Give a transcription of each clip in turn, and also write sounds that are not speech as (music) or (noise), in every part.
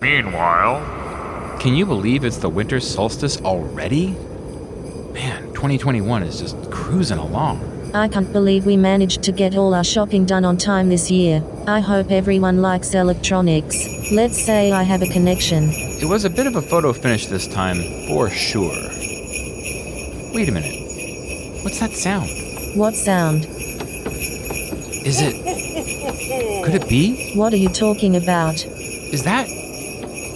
Meanwhile, Can you believe it's the winter solstice already? Man, 2021 is just cruising along. I can't believe we managed to get all our shopping done on time this year. I hope everyone likes electronics. Let's say I have a connection. It was a bit of a photo finish this time, for sure. Wait a minute. What's that sound? What sound? Is it. Could it be? What are you talking about? Is that.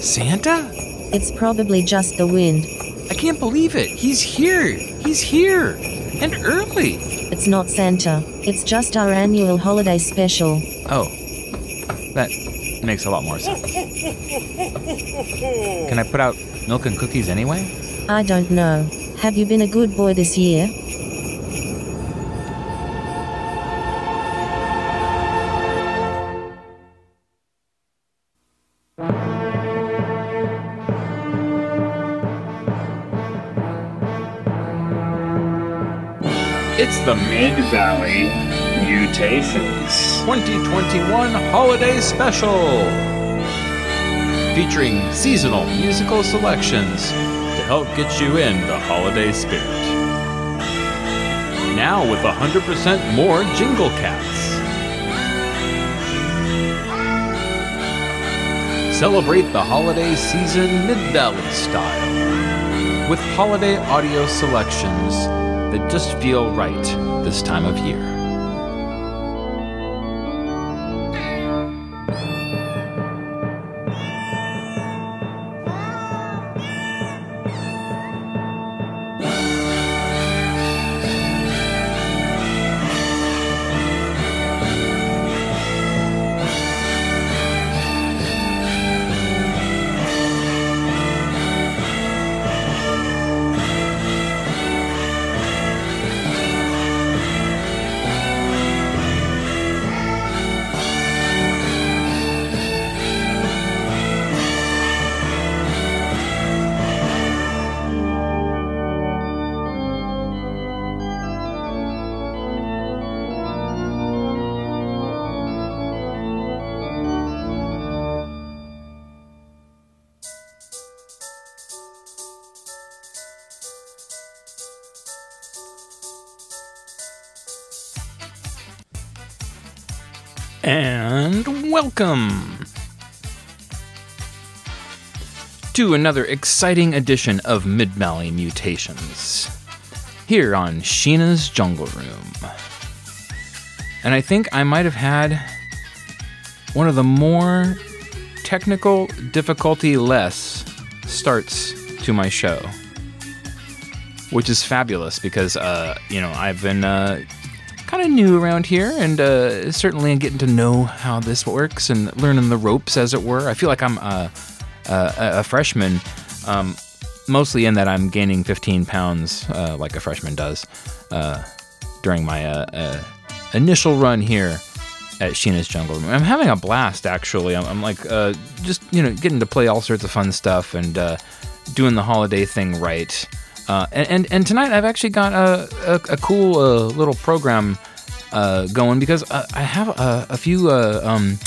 Santa? It's probably just the wind. I can't believe it. He's here. He's here. And early. It's not Santa. It's just our annual holiday special. Oh. That makes a lot more sense. Can I put out milk and cookies anyway? I don't know. Have you been a good boy this year? The Mid Valley Mutations. 2021 Holiday Special! Featuring seasonal musical selections to help get you in the holiday spirit. Now with 100% more Jingle Cats. Celebrate the holiday season Mid Valley style with holiday audio selections that just feel right this time of year. Welcome to another exciting edition of Mid Valley Mutations here on Sheena's Jungle Room. And I think I might have had one of the more technical difficulty less starts to my show, which is fabulous because, uh, you know, I've been uh, kind of new around here and uh, certainly getting to know how this works and learning the ropes, as it were. I feel like I'm uh, a a freshman, um, mostly in that I'm gaining 15 pounds uh, like a freshman does uh, during my uh, uh, initial run here at Sheena's Jungle Room. I'm having a blast, actually. I'm, I'm like uh, just, you know, getting to play all sorts of fun stuff and doing the holiday thing right. Uh, and, and and tonight I've actually got a, a, a cool uh, little program uh, going because uh, I have a, a few uh, um,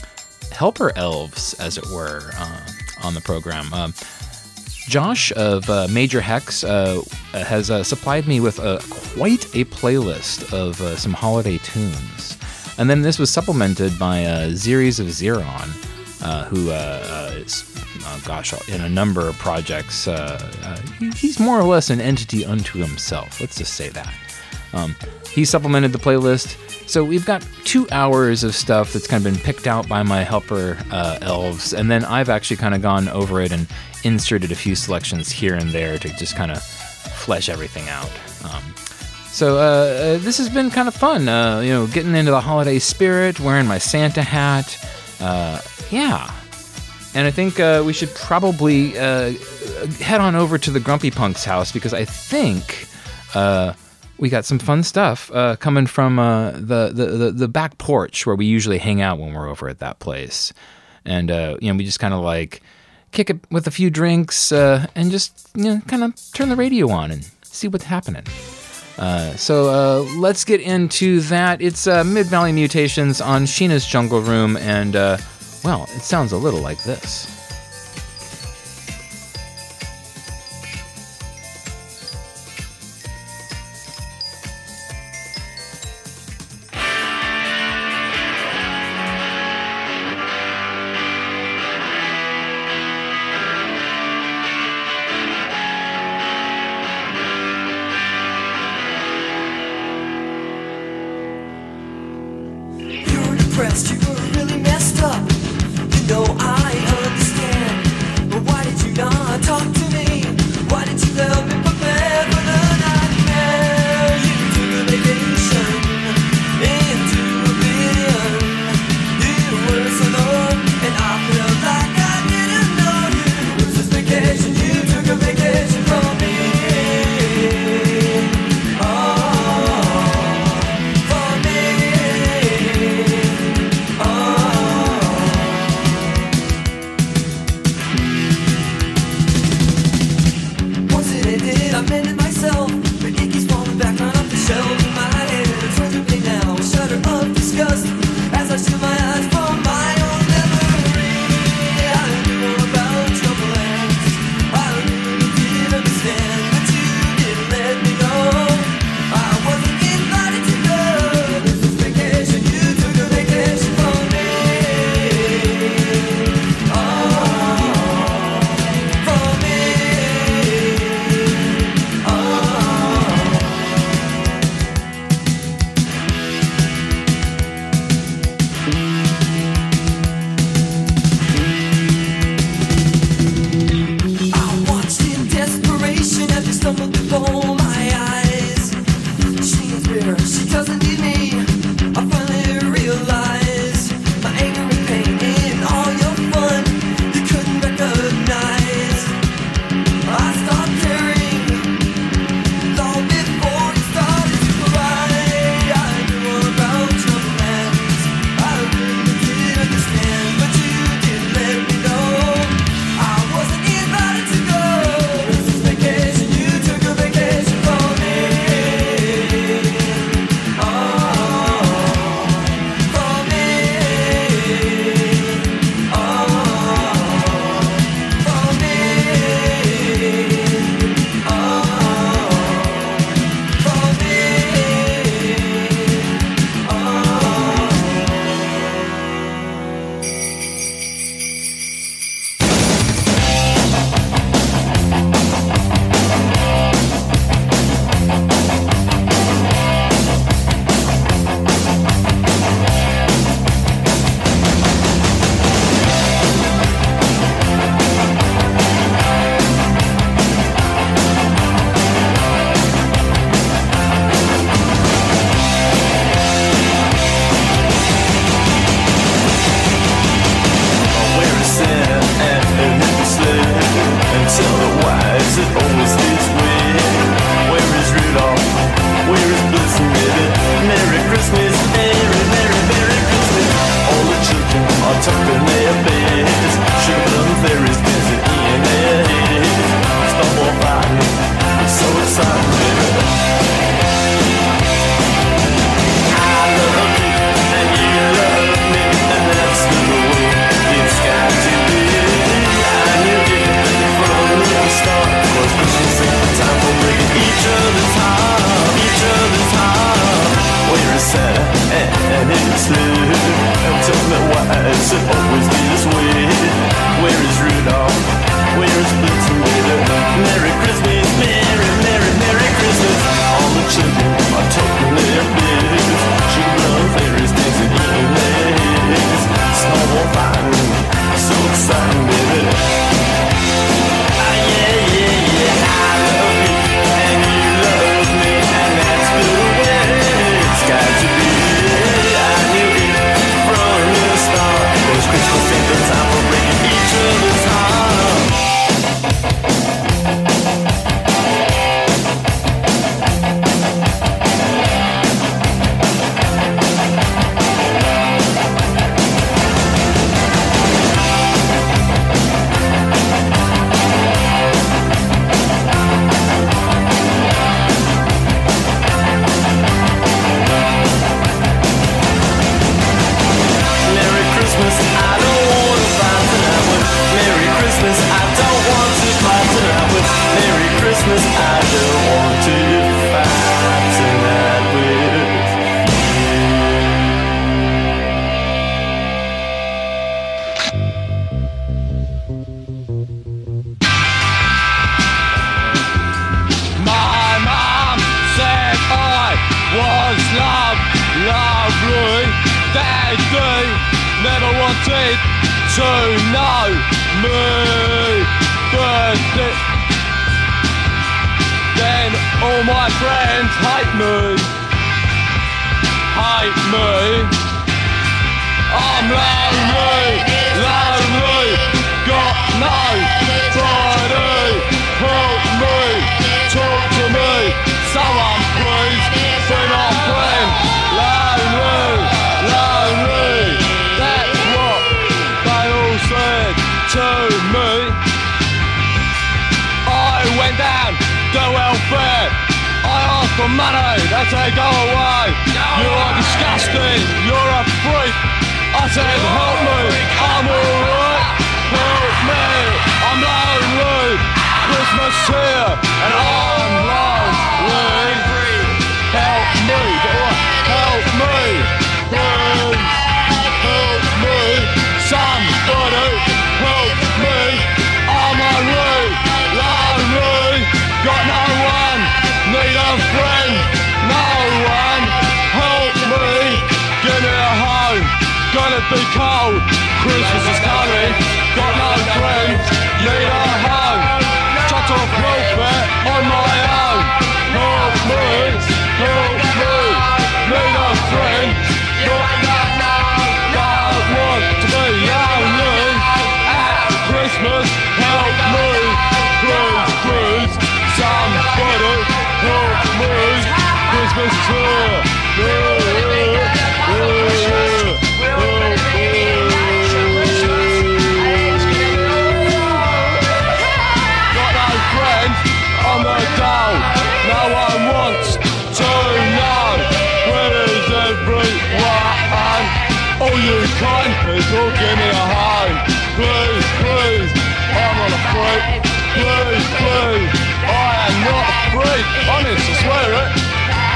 helper elves, as it were, on the program. Um, Josh of Major Hex has supplied me with quite a playlist of some holiday tunes. And then this was supplemented by uh, Zeres of Zeron, uh, who uh, uh, gosh, in a number of projects. Uh, uh, he's more or less an entity unto himself. Let's just say that. Um, he supplemented the playlist. So we've got two hours of stuff that's kind of been picked out by my helper uh, elves, and then I've actually kind of gone over it and inserted a few selections here and there to just kind of flesh everything out. Um, so uh, uh, this has been kind of fun, uh, you know, getting into the holiday spirit, wearing my Santa hat. Uh, yeah. And I think uh, we should probably uh, head on over to the Grumpy Punk's house because I think uh, we got some fun stuff uh, coming from uh, the, the, the the back porch where we usually hang out when we're over at that place. And uh, you know, we just kind of like kick it with a few drinks and just you know, kind of turn the radio on and see what's happening. Uh, so uh, let's get into that. It's uh, Mid Valley Mutations on Sheena's Jungle Room, and well, it sounds a little like this.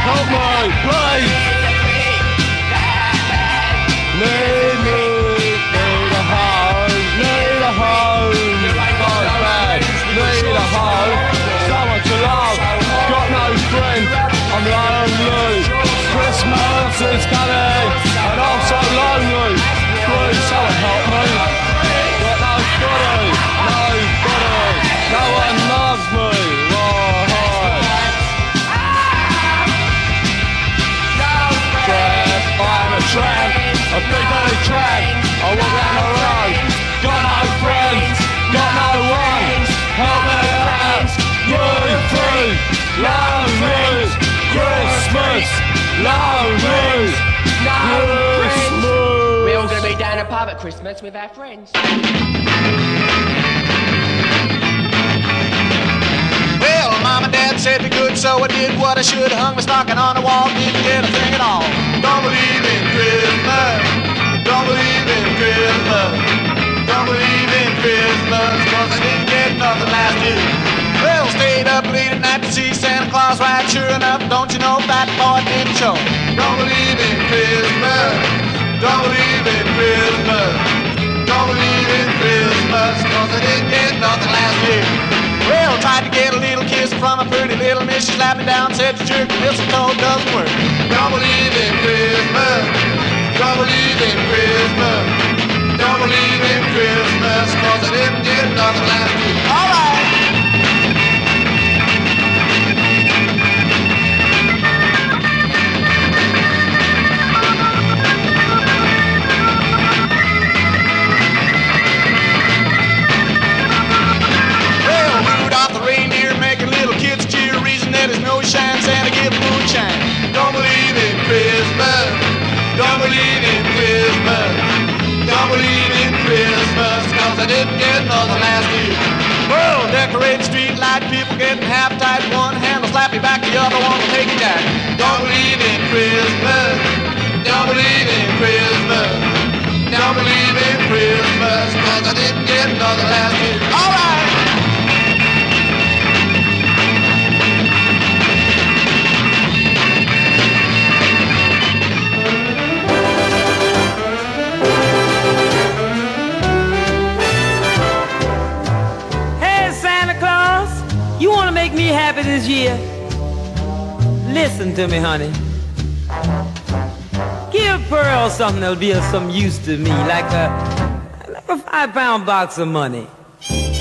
Help me, please. Christmas with our friends. Well, mom and dad said be good, so I did what I should. Hung my stocking on the wall, didn't get a thing at all. Don't believe in Christmas. Don't believe in Christmas. Don't believe in Christmas, cause I didn't get nothing last year. Well, stayed up late at night to see Santa Claus ride. Sure enough, don't you know that boy didn't show. Don't believe in Christmas. Don't believe in Christmas. Don't believe in Christmas, cause I didn't get nothing last year. Well, tried to get a little kiss from a pretty little miss. She slapped me down, said jerk, doesn't work. Don't believe in Christmas. Don't believe in Christmas. Don't believe in Christmas, cause I didn't get nothing last year. All right. I didn't get last year. Well, decorated street light, people getting half tight. One hand will slap you back, the other one will take you down. Don't believe in Christmas. Don't believe in Christmas. Don't believe in Christmas, cause I didn't get nothing last year. All right. This year? Listen to me, honey. Give Pearl something that'll be of some use to me, like a, like a five pound box of money.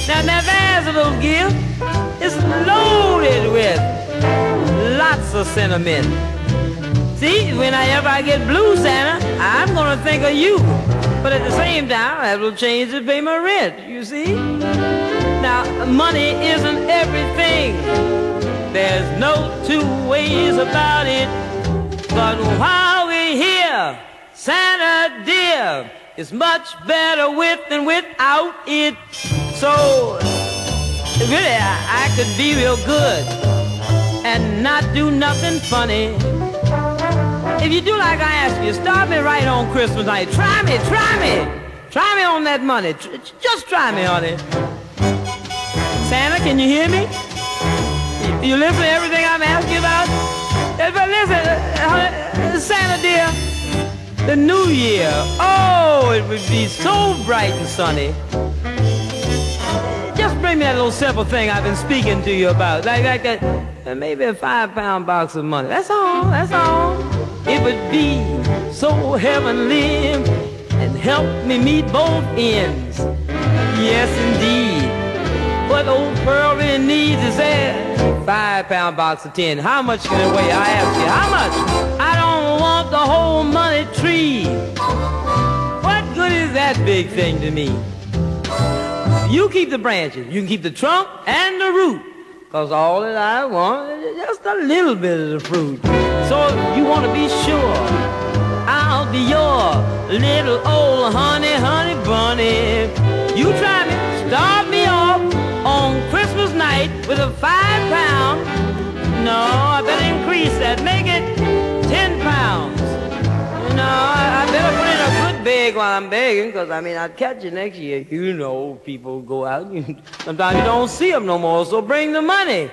Now, now there's a little gift. It's loaded with lots of sentiment. See, whenever I get blue, Santa, I'm gonna think of you. But at the same time, that will change to pay my rent, you see? Now, money isn't everything. There's no two ways about it. But while we're here, Santa dear, is much better with than without it. So, really, I, I could be real good and not do nothing funny. If you do like I ask you, start me right on Christmas night. Try me, try me. Try me on that money. Just try me, honey. Santa, can you hear me? You- listen to everything I'm asking about? But listen, uh, uh, Santa dear, the new year, oh, it would be so bright and sunny. Just bring me that little simple thing I've been speaking to you about. Like, like that, uh, maybe a five pound box of money. That's all, that's all. It would be so heavenly and help me meet both ends. Yes, indeed. What old Pearl really needs is that five pound box of tin. How much can it weigh? I ask you, how much? I don't want the whole money tree. What good is that big thing to me? You keep the branches. You can keep the trunk and the root. Cause all that I want is just a little bit of the fruit. So you want to be sure, I'll be your little old honey, honey bunny. You try me, start night with a five pound. No, I better increase that. Make it ten pounds. No, I, I better put in a good beg while I'm begging, because I mean, I'd catch you next year. You know, people go out. Sometimes you don't see them no more, so bring the money.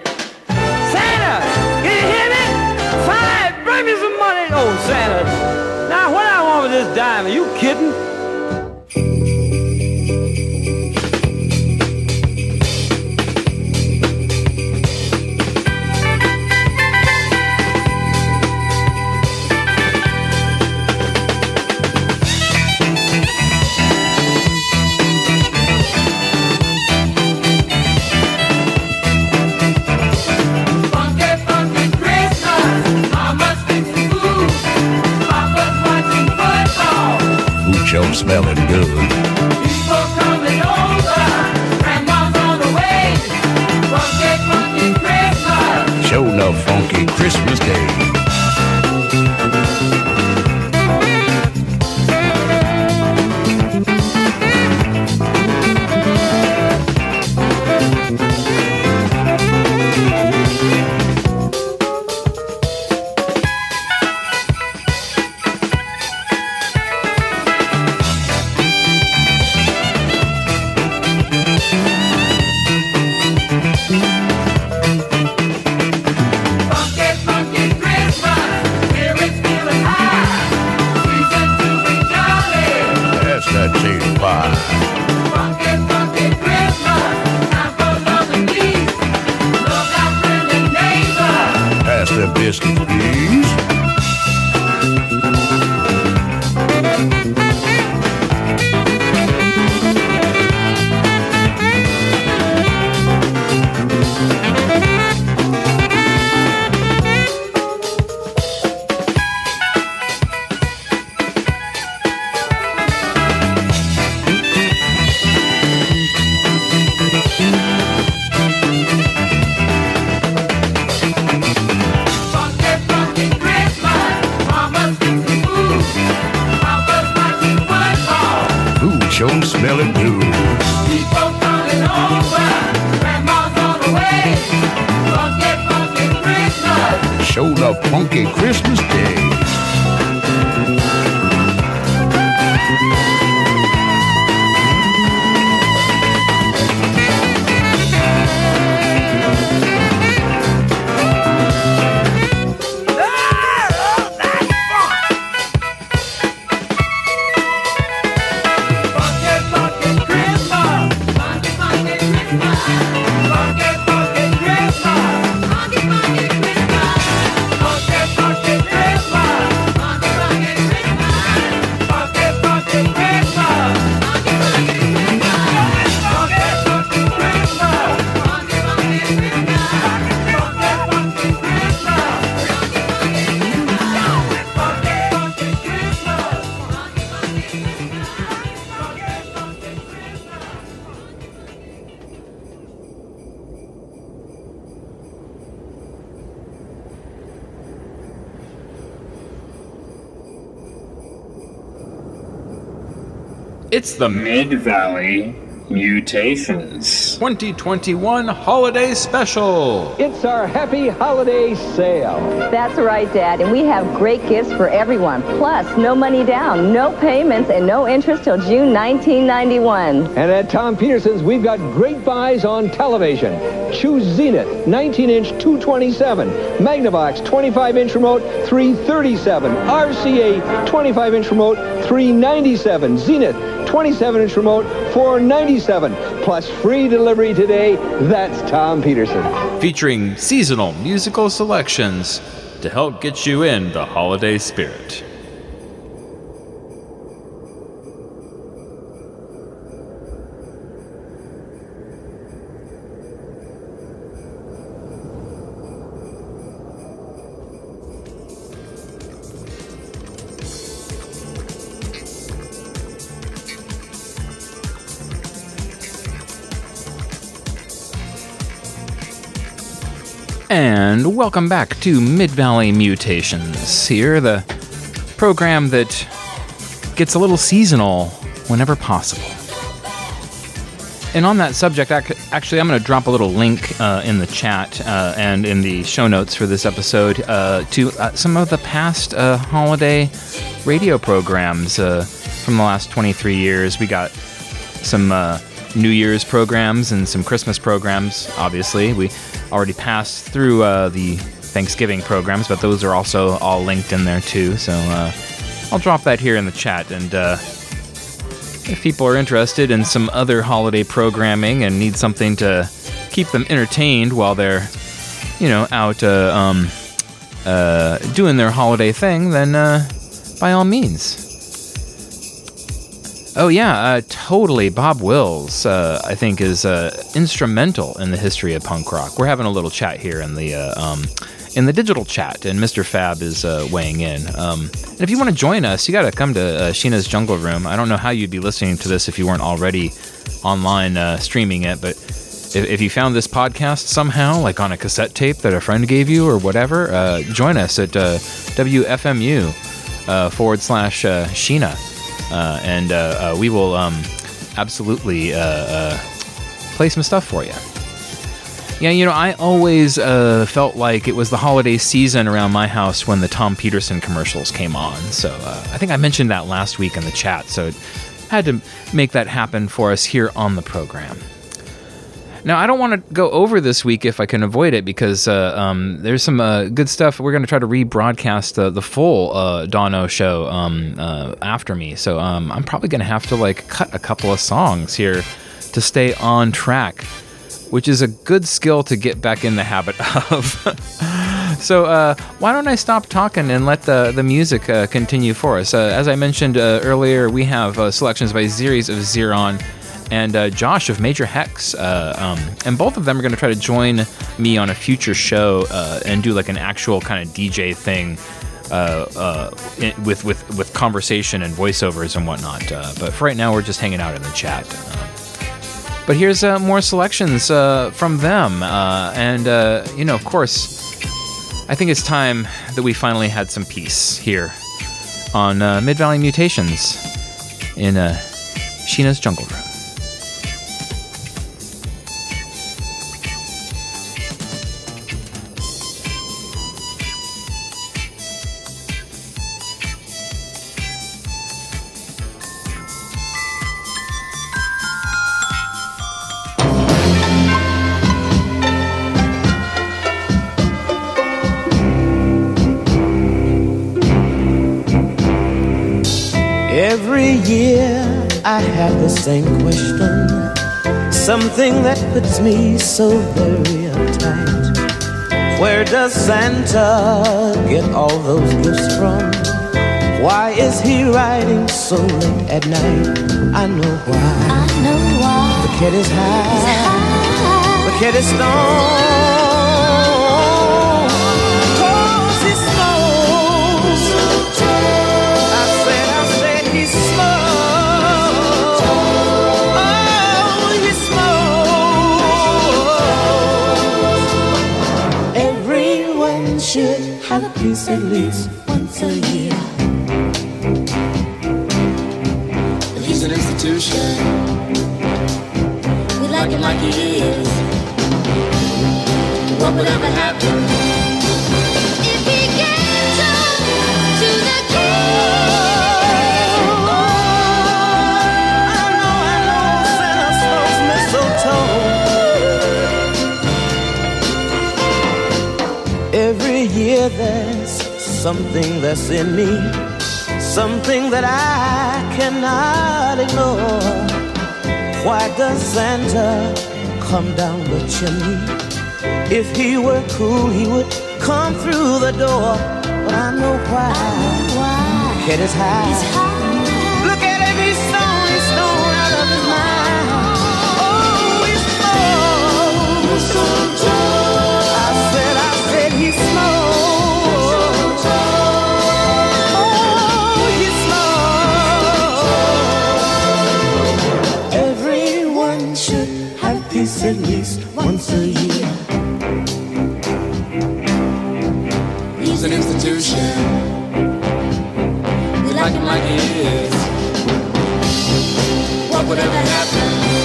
Santa, can you hear me? Five, bring me some money. Oh, Santa. Now, what I want with this? Are you kidding? Funky Christmas. Show enough funky Christmas Day. The Mid Valley Mutations. 2021 Holiday Special. It's our happy holiday sale. That's right, Dad. And we have great gifts for everyone. Plus, no money down, no payments, and no interest till June 1991. And at Tom Peterson's, we've got great buys on television. Choose Zenith, 19-inch 227, Magnavox 25-inch remote 337, RCA 25-inch remote 397, Zenith 27-inch remote 497, plus free delivery today. That's Tom Peterson. Featuring seasonal musical selections to help get you in the holiday spirit. Welcome back to Mid Valley Mutations. Here, the program that gets a little seasonal whenever possible. And on that subject, ac- actually, I'm going to drop a little link uh, in the chat uh, and in the show notes for this episode uh, to uh, some of the past uh, holiday radio programs uh, from the last 23 years. We got some New Year's programs and some Christmas programs. Obviously, we already passed through uh, the Thanksgiving programs, but those are also all linked in there too. So uh, I'll drop that here in the chat. And uh, if people are interested in some other holiday programming and need something to keep them entertained while they're, you know, out uh, um, uh, doing their holiday thing, then uh, by all means. Oh yeah, uh, totally. Bob Wills, uh, I think, is uh, instrumental in the history of punk rock. We're having a little chat here in the uh, um, in the digital chat, and Mr. Fab is uh, weighing in. Um, and if you want to join us, you got to come to uh, Sheena's Jungle Room. I don't know how you'd be listening to this if you weren't already online streaming it, but if, if you found this podcast somehow, like on a cassette tape that a friend gave you or whatever, join us at WFMU forward slash Sheena, uh, and uh, uh, we will um, absolutely uh, uh, play some stuff for you. Yeah, you know, I always uh, felt like it was the holiday season around my house when the Tom Peterson commercials came on. So I think I mentioned that last week in the chat. So it had to make that happen for us here on the program. Now, I don't want to go over this week if I can avoid it because uh, um, there's some uh, good stuff. We're going to try to rebroadcast the, the full uh, Dono show um, uh, after me. So um, I'm probably going to have to like cut a couple of songs here to stay on track, which is a good skill to get back in the habit (laughs) of. so uh, why don't I stop talking and let the, the music uh, continue for us? Uh, as I mentioned uh, earlier, we have uh, selections by Zeres of Xeron and uh, Josh of Major Hex. Uh, um, and both of them are going to try to join me on a future show uh, and do like an actual kind of DJ thing. Uh, uh, with with with conversation and voiceovers and whatnot, uh, but for right now we're just hanging out in the chat. But here's more selections from them, and you know, of course, I think it's time that we finally had some peace here on Mid Valley Mutations in Sheena's Jungle Room. Same question. Something that puts me so very uptight. Where does Santa get all those gifts from? Why is he riding so late at night? I know why. I know why. The kid is high. The kid is stoned. At least once a year. If He's an institution. We like him like he is. What would ever happen? There's something that's in me, something that I cannot ignore. Why does Santa come down the chimney? If he were cool, he would come through the door. But I know why. Head is high. He's an institution. We like him like he is. Ever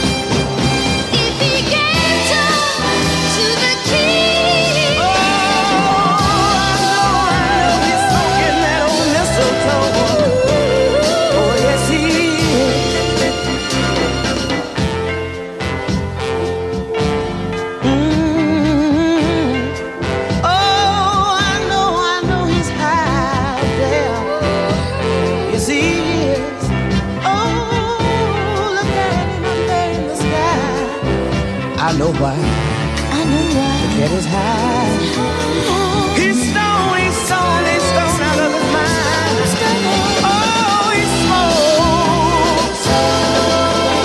know why. I know why. Look at his high. He's stone, he's stone, he's stone out of his mind. Oh, he's slow.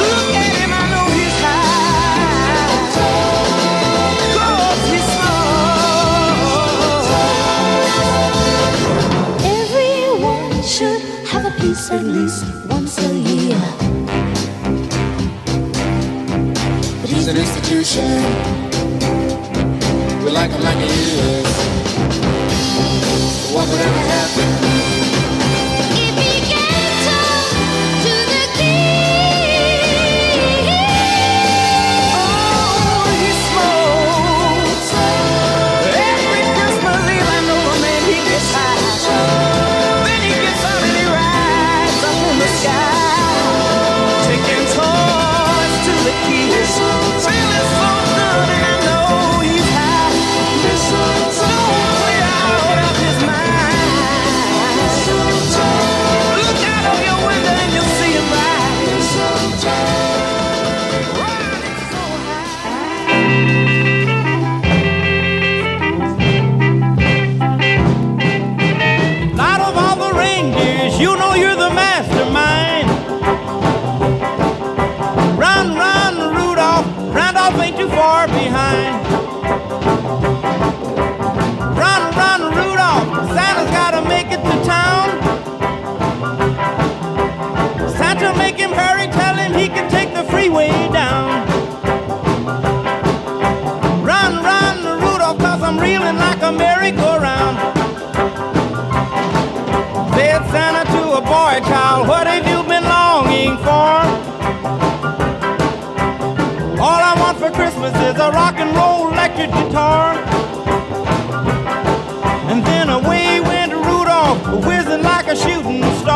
Look at him, I know he's high. 'Cause he's slow. Everyone should have a piece at least We like him like he is. What would ever happen the freeway down. Run, run, Rudolph, cause I'm reeling like a merry-go-round. Said Santa to a boy child, what have you been longing for? All I want for Christmas is a rock and roll electric guitar. And then away went Rudolph, whizzing like a shooting star.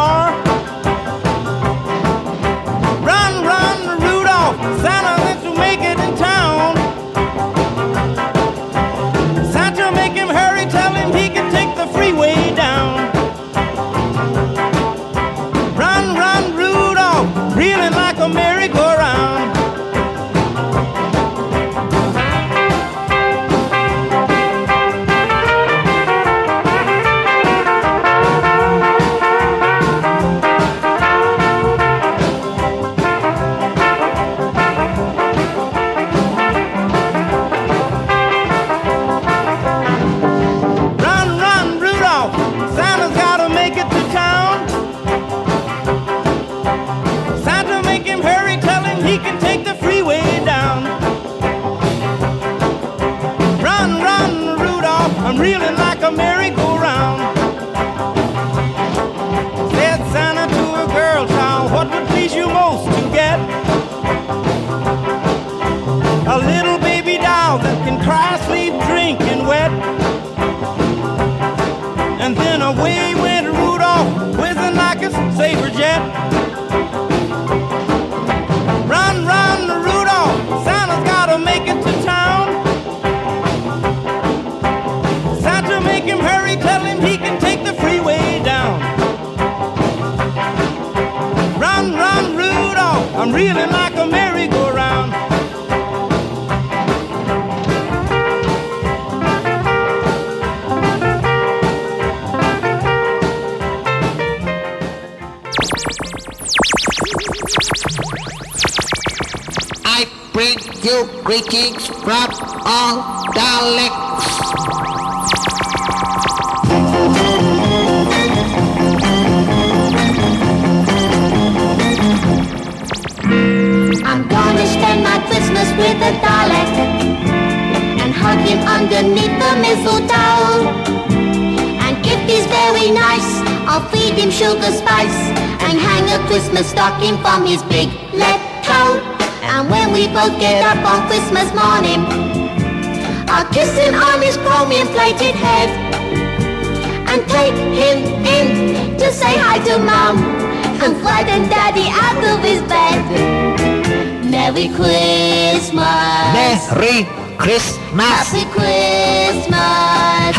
Merry Christmas. Happy Christmas.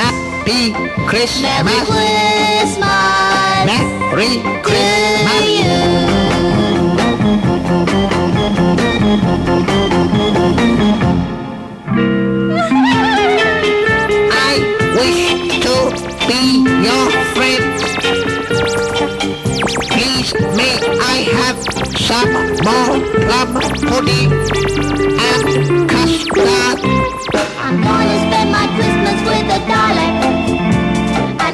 Happy Merry Christmas. Christmas. Merry Christmas. I wish to be your friend. Please may I have some more plum pudding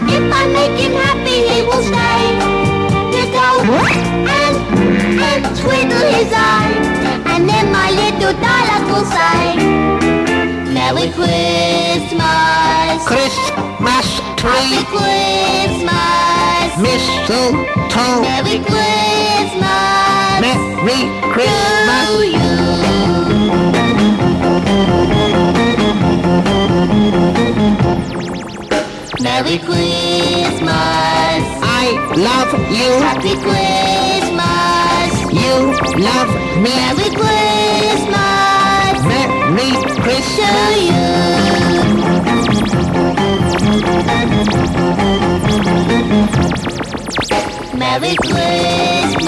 If I make him happy, he will stay. To go and, and twiddle his eye. And then my little Dalek will say, Merry Christmas. Christmas Happy tree, Christmas. mistletoe, Merry Christmas. Merry Christmas. To you. Merry Christmas. I love you, Happy Christmas. you love me. Merry Christmas. Merry To Christmas. you. Merry Christmas.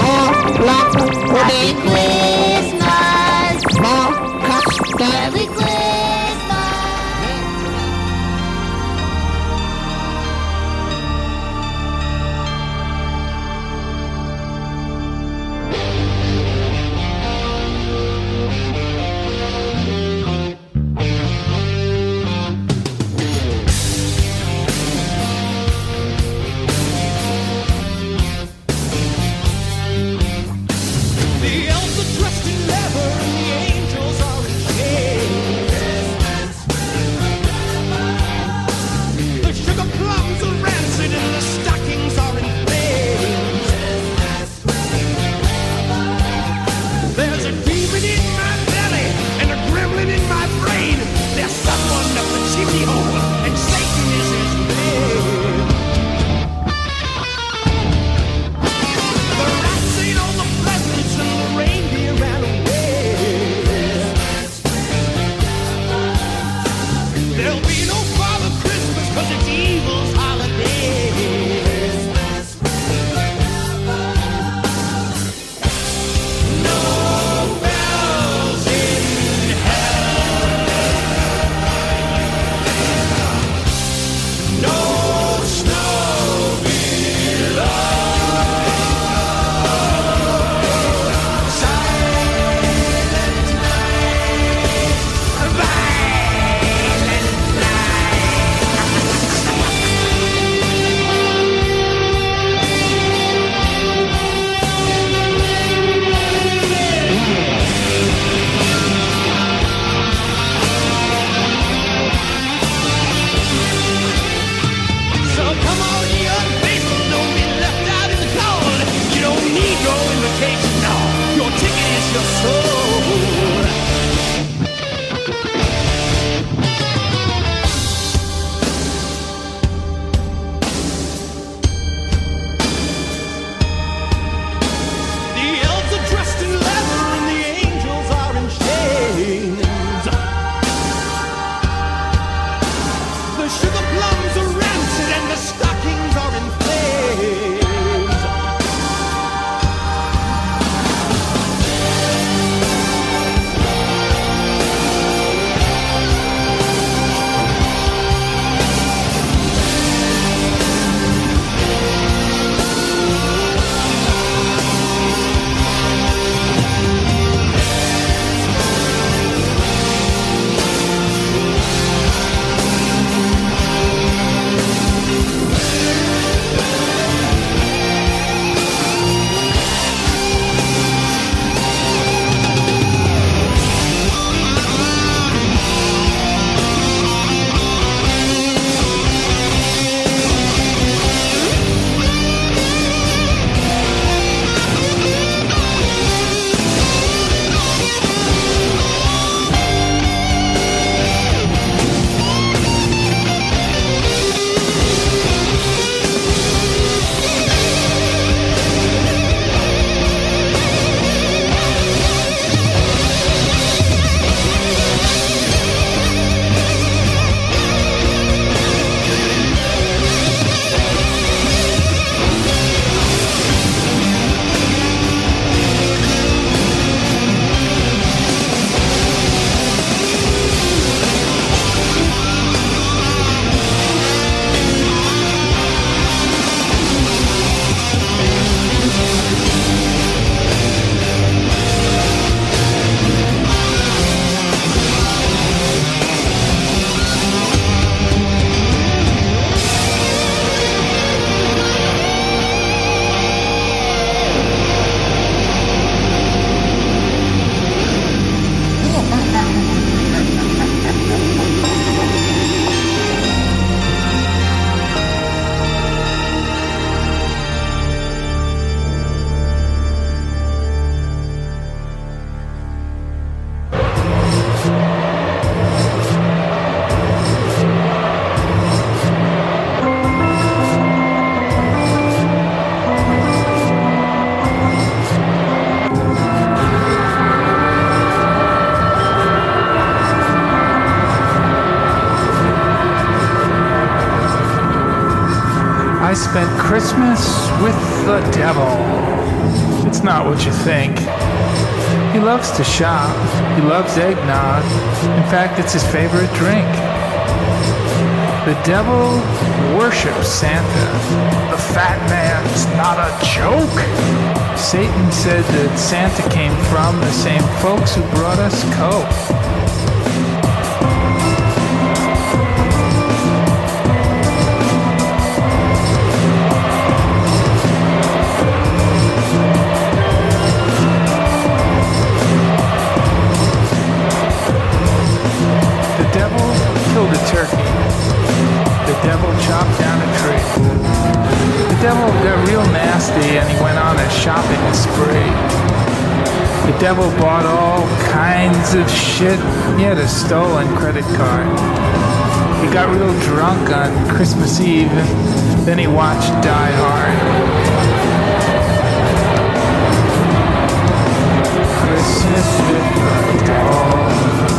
More plum Happy Christmas. more custard. Merry Christmas. Loves eggnog. In fact, it's his favorite drink. The devil worships Santa. The fat man's not a joke. Satan said that Santa came from the same folks who brought us Coke. And he went on a shopping spree. The devil bought all kinds of shit. He had a stolen credit card. He got real drunk on Christmas Eve. Then he watched Die Hard. Christmas with the.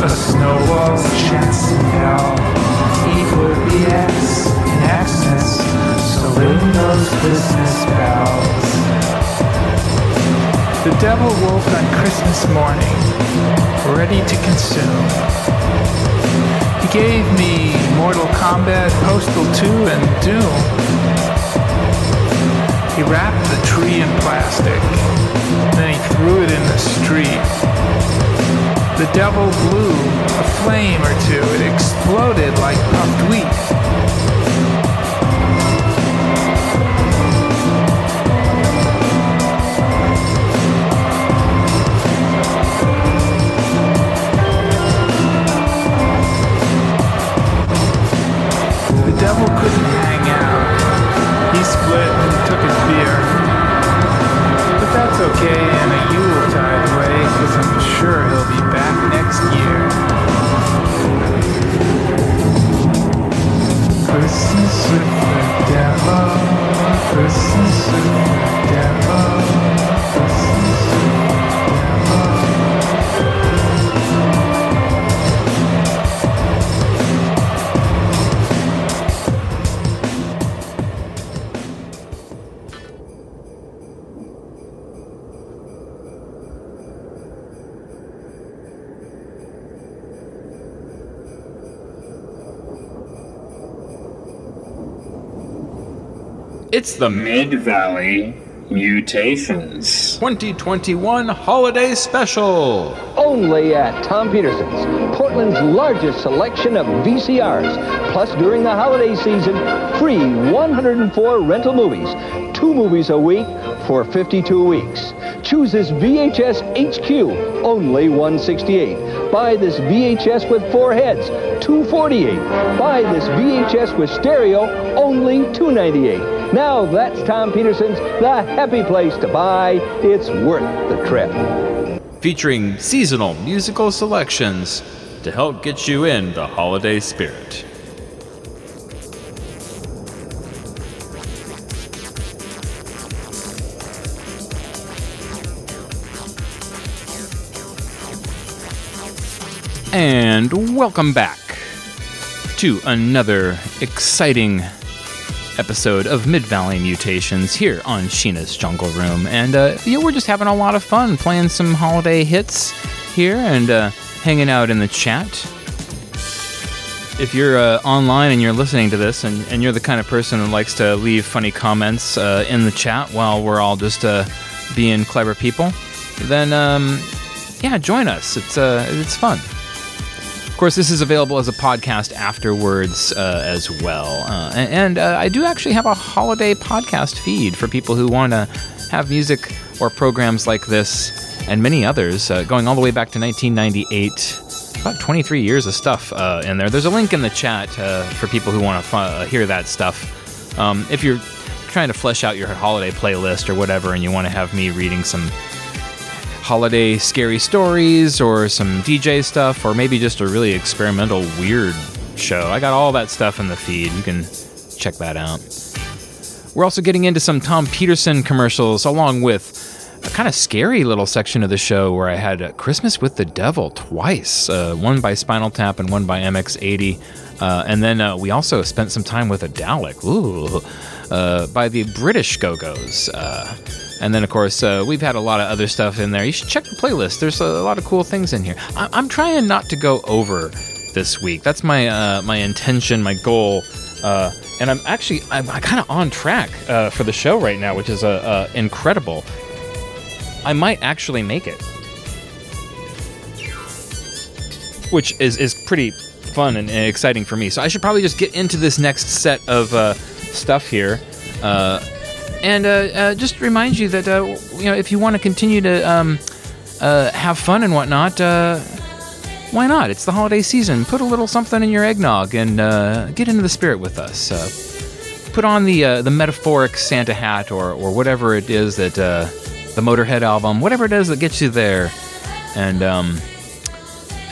A snowball chance in hell. The X in Xmas. Ring those Christmas bells. The devil woke on Christmas morning, ready to consume. He gave me Mortal Kombat, Postal 2, and Doom. He wrapped the tree in plastic, then he threw it in the street. The devil blew a flame or two. It exploded like puffed wheat. He split and took his beer. But that's okay in a Yuletide way, because I'm sure he'll be back next year. Christmas with the devil. Christmas with the devil. It's the Mid Valley Mutations. 2021 Holiday Special. Only at Tom Peterson's, Portland's largest selection of VCRs. Plus, during the holiday season, free 104 rental movies. Two movies a week for 52 weeks. Choose this VHS HQ, only 168. Buy this VHS with four heads, 248. Buy this VHS with stereo, only 298. Now that's Tom Peterson's, the happy place to buy. It's worth the trip. Featuring seasonal musical selections to help get you in the holiday spirit. And welcome back to another exciting episode of Mid Valley Mutations here on Sheena's Jungle Room. And uh, yeah, we're just having a lot of fun playing some holiday hits here and uh, hanging out in the chat. If you're uh, online and you're listening to this and, and you're the kind of person that likes to leave funny comments uh, in the chat while we're all just uh, being clever people, then um, yeah, join us. It's uh, it's fun. Course, this is available as a podcast afterwards uh, as well. Uh, and and uh, I do actually have a holiday podcast feed for people who want to have music or programs like this and many others uh, going all the way back to 1998. About 23 years of stuff uh, in there. There's a link in the chat uh, for people who want to uh, hear that stuff. Um, if you're trying to flesh out your holiday playlist or whatever and you want to have me reading some holiday scary stories or some DJ stuff or maybe just a really experimental weird show. I got all that stuff in the feed. You can check that out. We're also getting into some Tom Peterson commercials along with a kind of scary little section of the show where I had uh, Christmas with the Devil twice, uh, one by Spinal Tap and one by MX80. Uh, and then uh, we also spent some time with a Dalek. Ooh. uh, by the British Go Go's. And then, of course, uh, we've had a lot of other stuff in there. You should check the playlist. There's a, lot of cool things in here. I- I'm trying not to go over this week. That's my uh, my intention, my goal. Uh, and I'm actually I'm, kind of on track uh, for the show right now, which is uh, uh, incredible. I might actually make it, which is is pretty fun and, and exciting for me. So I should probably just get into this next set of stuff here. And uh, uh, just remind you that uh, you know if you want to continue to um, have fun and whatnot, why not? It's the holiday season. Put a little something in your eggnog and uh, get into the spirit with us. Uh, put on the uh, the metaphoric Santa hat or or whatever it is that the Motorhead album, whatever it is that gets you there, and um,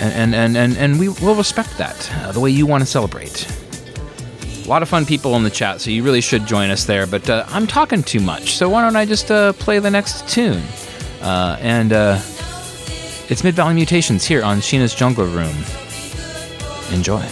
and and and and we will respect that the way you want to celebrate. A lot of fun people in the chat, so you really should join us there. But uh, I'm talking too much, so why don't I just uh, play the next tune? Uh, and uh, it's Mid Valley Mutations here on Sheena's Jungle Room. Enjoy.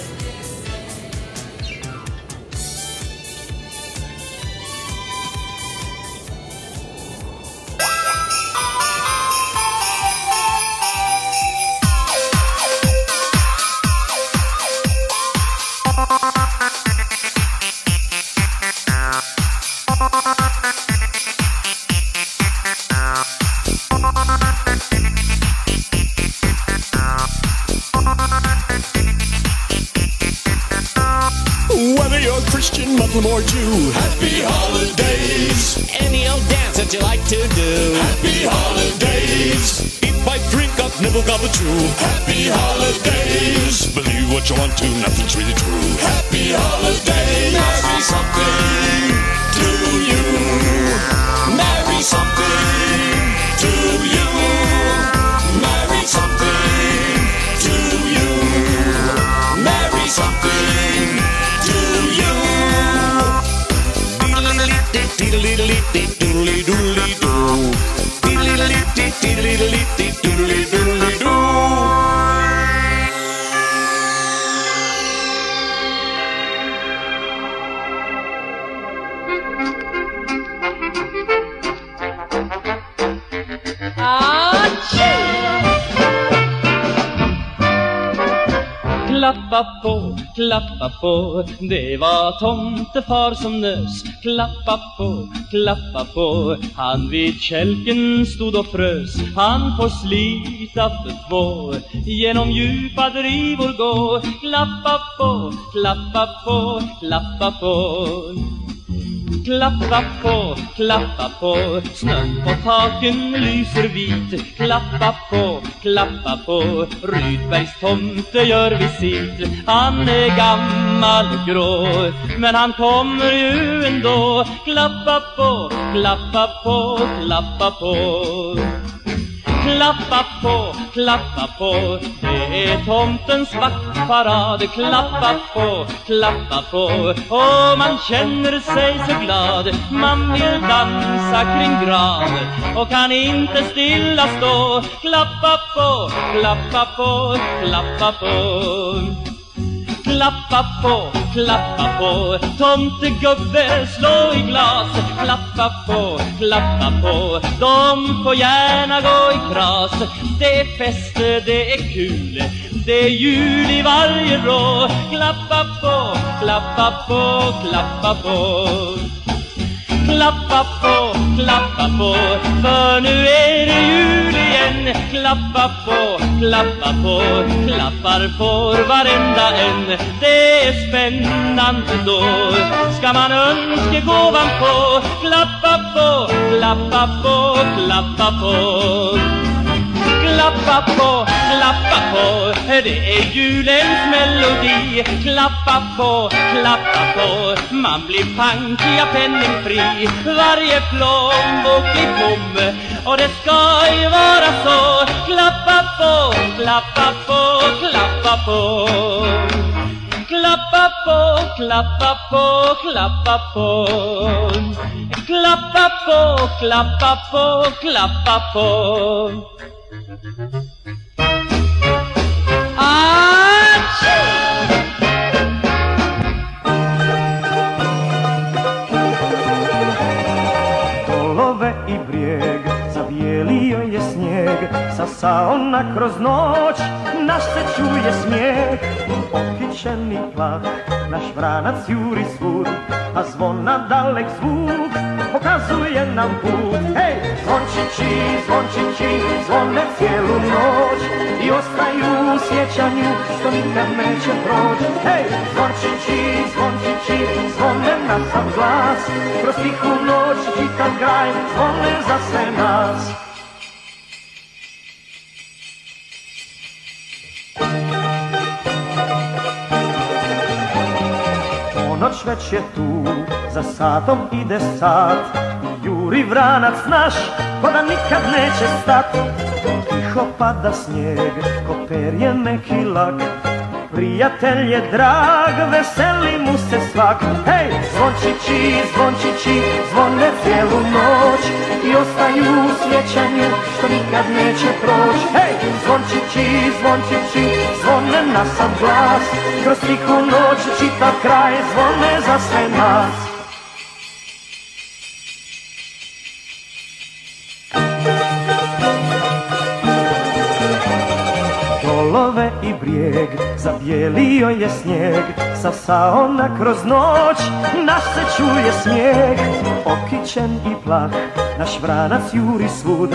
Gobble, chew, happy holidays. Believe what you want to, nothing's really true. Happy holidays. Marry something to you. Marry something to you. Marry something to you. Marry something to you. Diddly doodly doo. Diddly diddly doodly doodly klappa på, det var tomtefar som nös. Klappa på, klappa på, han vid kälken stod och frös. Han får slita för två, genom djupa drivor gå. Klappa på, klappa på, klappa på. Klappa på, klappa på, snön på taken lyser vit. Klappa på, klappa på, Rydbergs tomte gör visit. Han är gammal och grå, men han kommer ju ändå. Klappa på, klappa på, klappa på. Klappa på, klappa på, det är tomtens vaktparad. Klappa på, klappa på, och man känner sig så glad. Man vill dansa kring graven och kan inte stilla stå. Klappa på, klappa på, klappa på. Klappa på, klappa på, tomtegubbe slå i glas. Klappa på, klappa på, de får gärna gå i kras. Det är fest, det är kul, det är jul i varje vrå. Klappa på, klappa på, klappa på. Klappa på, klappa på, för nu är det jul igen. Klappa på, klappa på, klappar får varenda en. Det är spännande då, ska man önska gåvan på. Klappa på, klappa på, klappa på. Klappa på, klappa på, det är julens melodi. Klappa på, klappa på, man blir pankiga penningfri. Varje plånbok är tom och det ska ju vara så. Klappa på, klappa på, klappa på. Klappa på, klappa på, klappa på. Klappa på, klappa på, klappa på. I brijeg Zabijelio je snijeg Sasao na kroz noć Naš se čuje smijeh. Okićeni plah Naš vranac juri svud A zvona dalek zvuk pokazuje nam płód. Hej! Złączy ci, złączy ci, w wielu noć i ostra już jecianiu, stolinkę mecie proć. Hej! Złączy ci, złączy ci, złomne na sam glas, w rozpichu noć dzika graj, dzwony zasne nas. Ponoć već je tu, za satom ide sat. I juri vranac naš, ko da nikad neće stat. Tiho pada snijeg, ko perje meki lak Prijatelj je drag, veseli mu se svak. Hej, zvončići, zvončići, zvone cijelu noć I ostaju u sjećanju, što nikad neće proć. Hej, zvončići, zvončići, zvone na sam glas. Kroz tihu noć, čitav kraj, zvone za sve nas. I brijeg, zabijelio je snijeg Sasao na kroz noć, naš se smijeh. Okićen i plah, naš vranac juri svud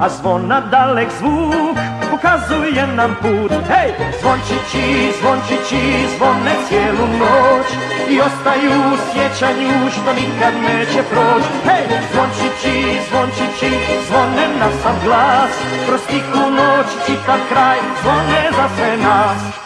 A zvona dalek zvuk, pokazuje nam put. Hej, zvončići, zvončići, zvone cijelu noć I ostaju u sjećanju što nikad neće proć. Hej, zvončići, zvončići, zvone na sam glas Kroz tihu noć, čitav kraj, zvone za sve nas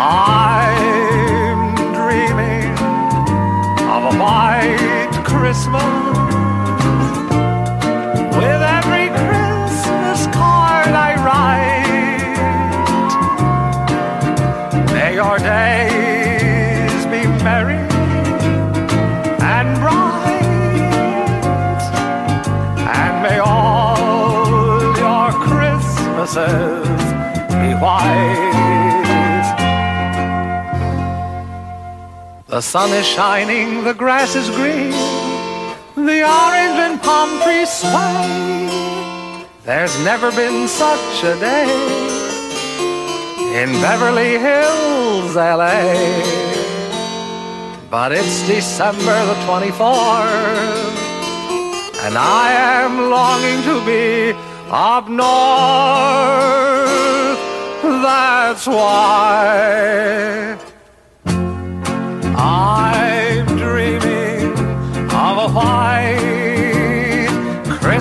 I'm dreaming of a white Christmas with every Christmas card I write. May your days be merry and bright, and may all your Christmases be white. The sun is shining, the grass is green, the orange and palm trees sway. There's never been such a day in Beverly Hills, LA. But it's December the 24th, and I am longing to be up north. That's why.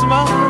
Christmas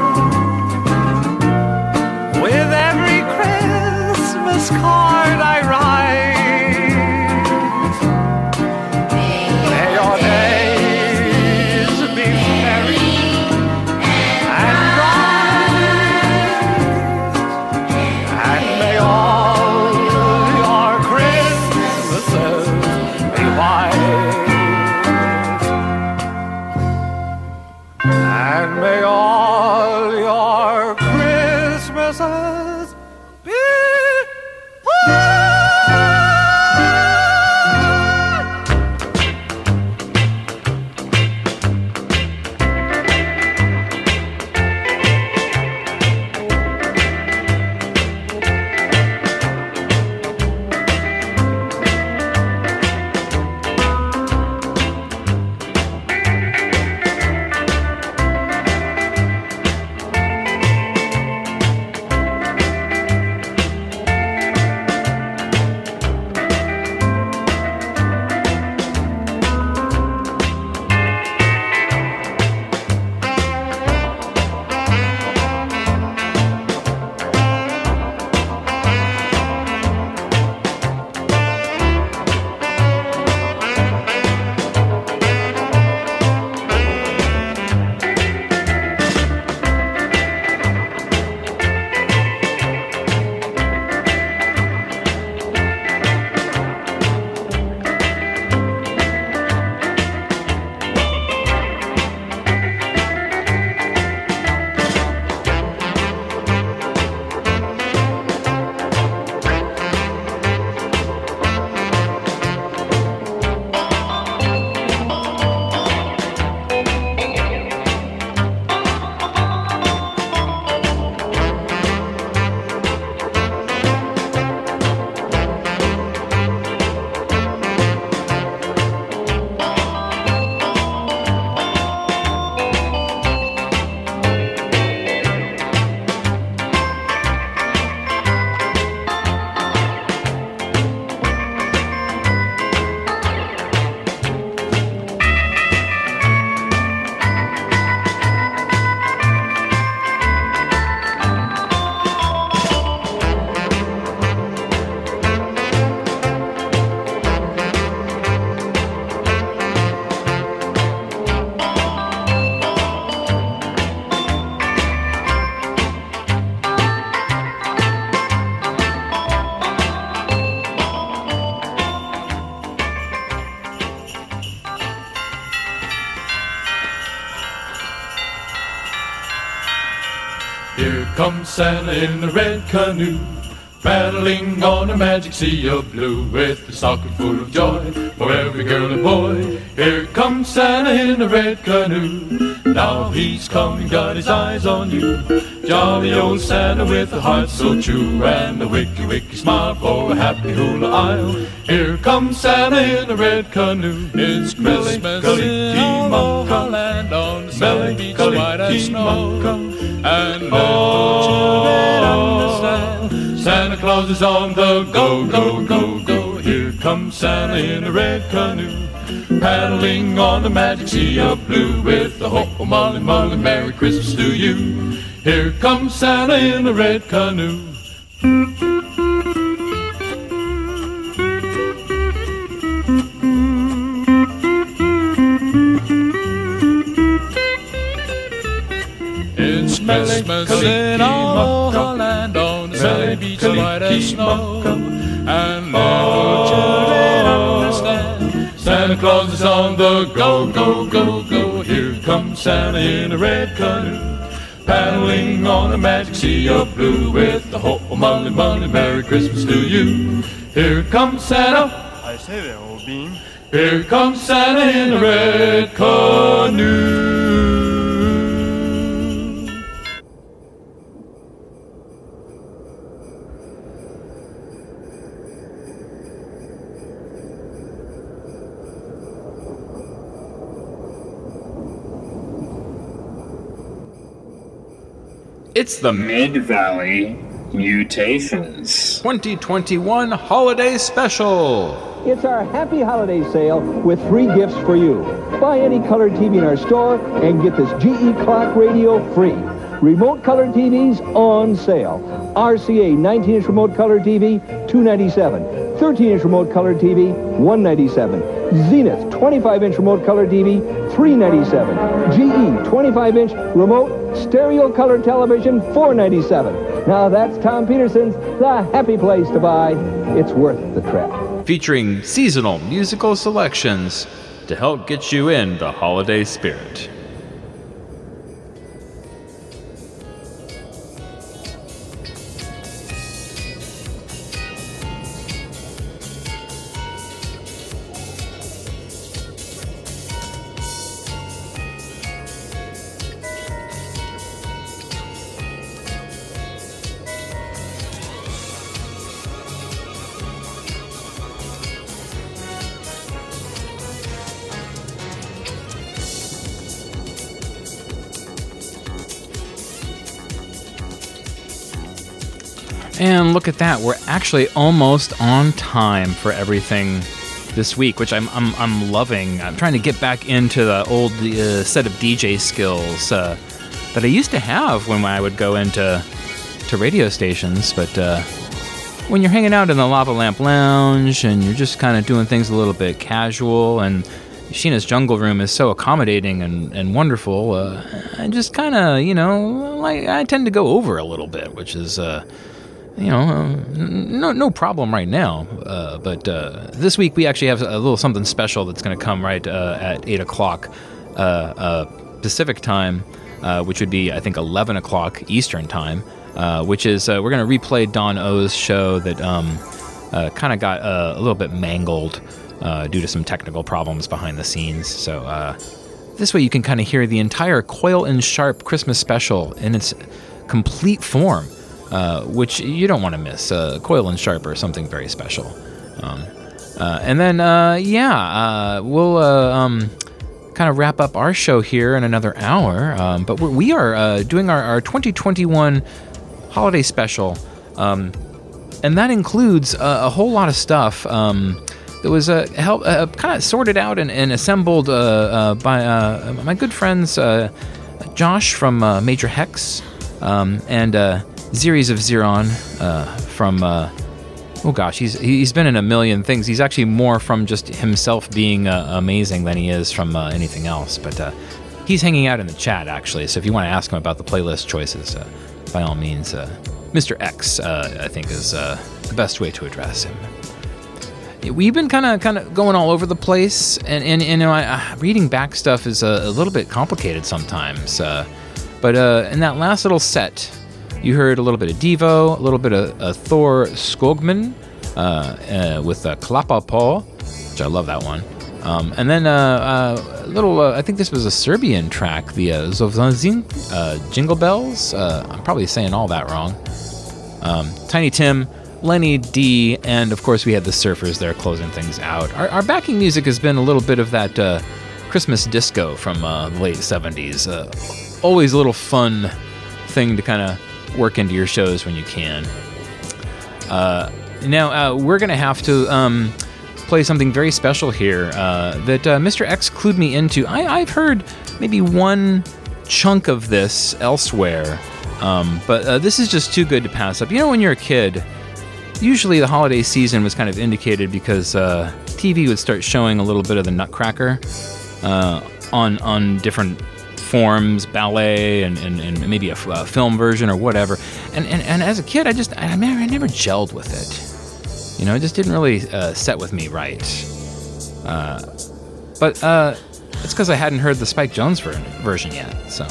Santa in a red canoe, paddling on a magic sea of blue, with a stocking full of joy for every girl and boy. Here comes Santa in a red canoe. Now he's coming, got his eyes on you. Jolly old Santa with a heart so true, and a wicky wicky smile for a happy hula isle. Here comes Santa in a red canoe. It's Christmas in Aloha On the go, go, go, go. Here comes Santa in a red canoe. Paddling on the magic sea of blue with the hope of Molly Molly, Merry Christmas to you. Here comes Santa in a red canoe. It's Christmas in Aloha beach, white as snow. And let children understand, Santa Claus is on the go, go, go, go. Here comes Santa in a red canoe. Paddling on a magic sea of blue with the hope of Molly Molly, Merry Christmas to you. Here comes Santa. I say there, old bean. Here comes Santa in a red canoe. It's the Mid Valley Mutations 2021 Holiday Special. It's our happy holiday sale with free gifts for you. Buy any color TV in our store and get this GE Clock Radio free. Remote color TVs on sale. RCA 19-inch remote color TV, 297. 13-inch remote color TV, 197. Zenith 25-inch remote color TV, 397. GE 25-inch remote stereo color television, 497. Now that's Tom Peterson's The Happy Place to buy. It's worth the trip. Featuring seasonal musical selections to help get you in the holiday spirit. At that, we're actually almost on time for everything this week, which I'm I'm, I'm loving. I'm trying to get back into the old uh, set of DJ skills uh, that I used to have when I would go into to radio stations. But uh, when you're hanging out in the Lava Lamp Lounge and you're just kind of doing things a little bit casual, and Sheena's Jungle Room is so accommodating and, and wonderful, uh, I just kind of, you know, like I tend to go over a little bit, which is uh, you know, uh, no no problem right now. Uh, but uh, this week we actually have a little something special that's going to come right uh, at eight o'clock uh, uh, Pacific time, which would be I think eleven o'clock Eastern time. Which is we're going to replay Don O's show that um, kind of got a little bit mangled due to some technical problems behind the scenes. So this way you can kind of hear the entire Coil and Sharp Christmas special in its complete form uh, which you don't want to miss. Uh, Coil and Sharp are something very special. Um, uh, and then, uh, yeah, uh, we'll um, kind of wrap up our show here in another hour. Um, but we're, we are doing our, our 2021 holiday special. Um, and that includes a, a whole lot of stuff. Um, that was help kind of sorted out and, and assembled by my good friends Josh from Major Hex um, and Zeres of Zeron uh, from. Uh, oh gosh, he's he's been in a million things. He's actually more from just himself being uh, amazing than he is from uh, anything else. But uh, he's hanging out in the chat actually. So if you want to ask him about the playlist choices, uh, by all means, Mr. X I think is the best way to address him. We've been kind of kind of going all over the place, and and, you know, I, reading back stuff is a, a little bit complicated sometimes. Uh, but uh, in that last little set You heard a little bit of Devo, a little bit of uh, Thore Skogman uh, uh, with uh, Klappa Paw, which I love that one. Um, and then uh, uh, a little, I think this was a Serbian track, the uh, Zovzin uh, Jingle Bells. I'm probably saying all that wrong. Um, Tiny Tim, Lenny D, and of course we had the Surfers there closing things out. Our, our backing music has been a little bit of that uh, Christmas disco from uh, the late 70s. Uh, always a little fun thing to kind of work into your shows when you can. Uh, now uh, we're gonna have to um, play something very special here uh, that uh, Mr. X clued me into. I, I've heard maybe one chunk of this elsewhere, um, but uh, this is just too good to pass up. You know, when you're a kid, usually the holiday season was kind of indicated because uh, TV would start showing a little bit of the Nutcracker on on different forms, ballet, and, and, and maybe a, f- a film version or whatever. And, and and as a kid, I just I, never- I never gelled with it. You know, it just didn't really uh, set with me right. Uh, but uh, it's because I hadn't heard the Spike Jones ver- version yet. So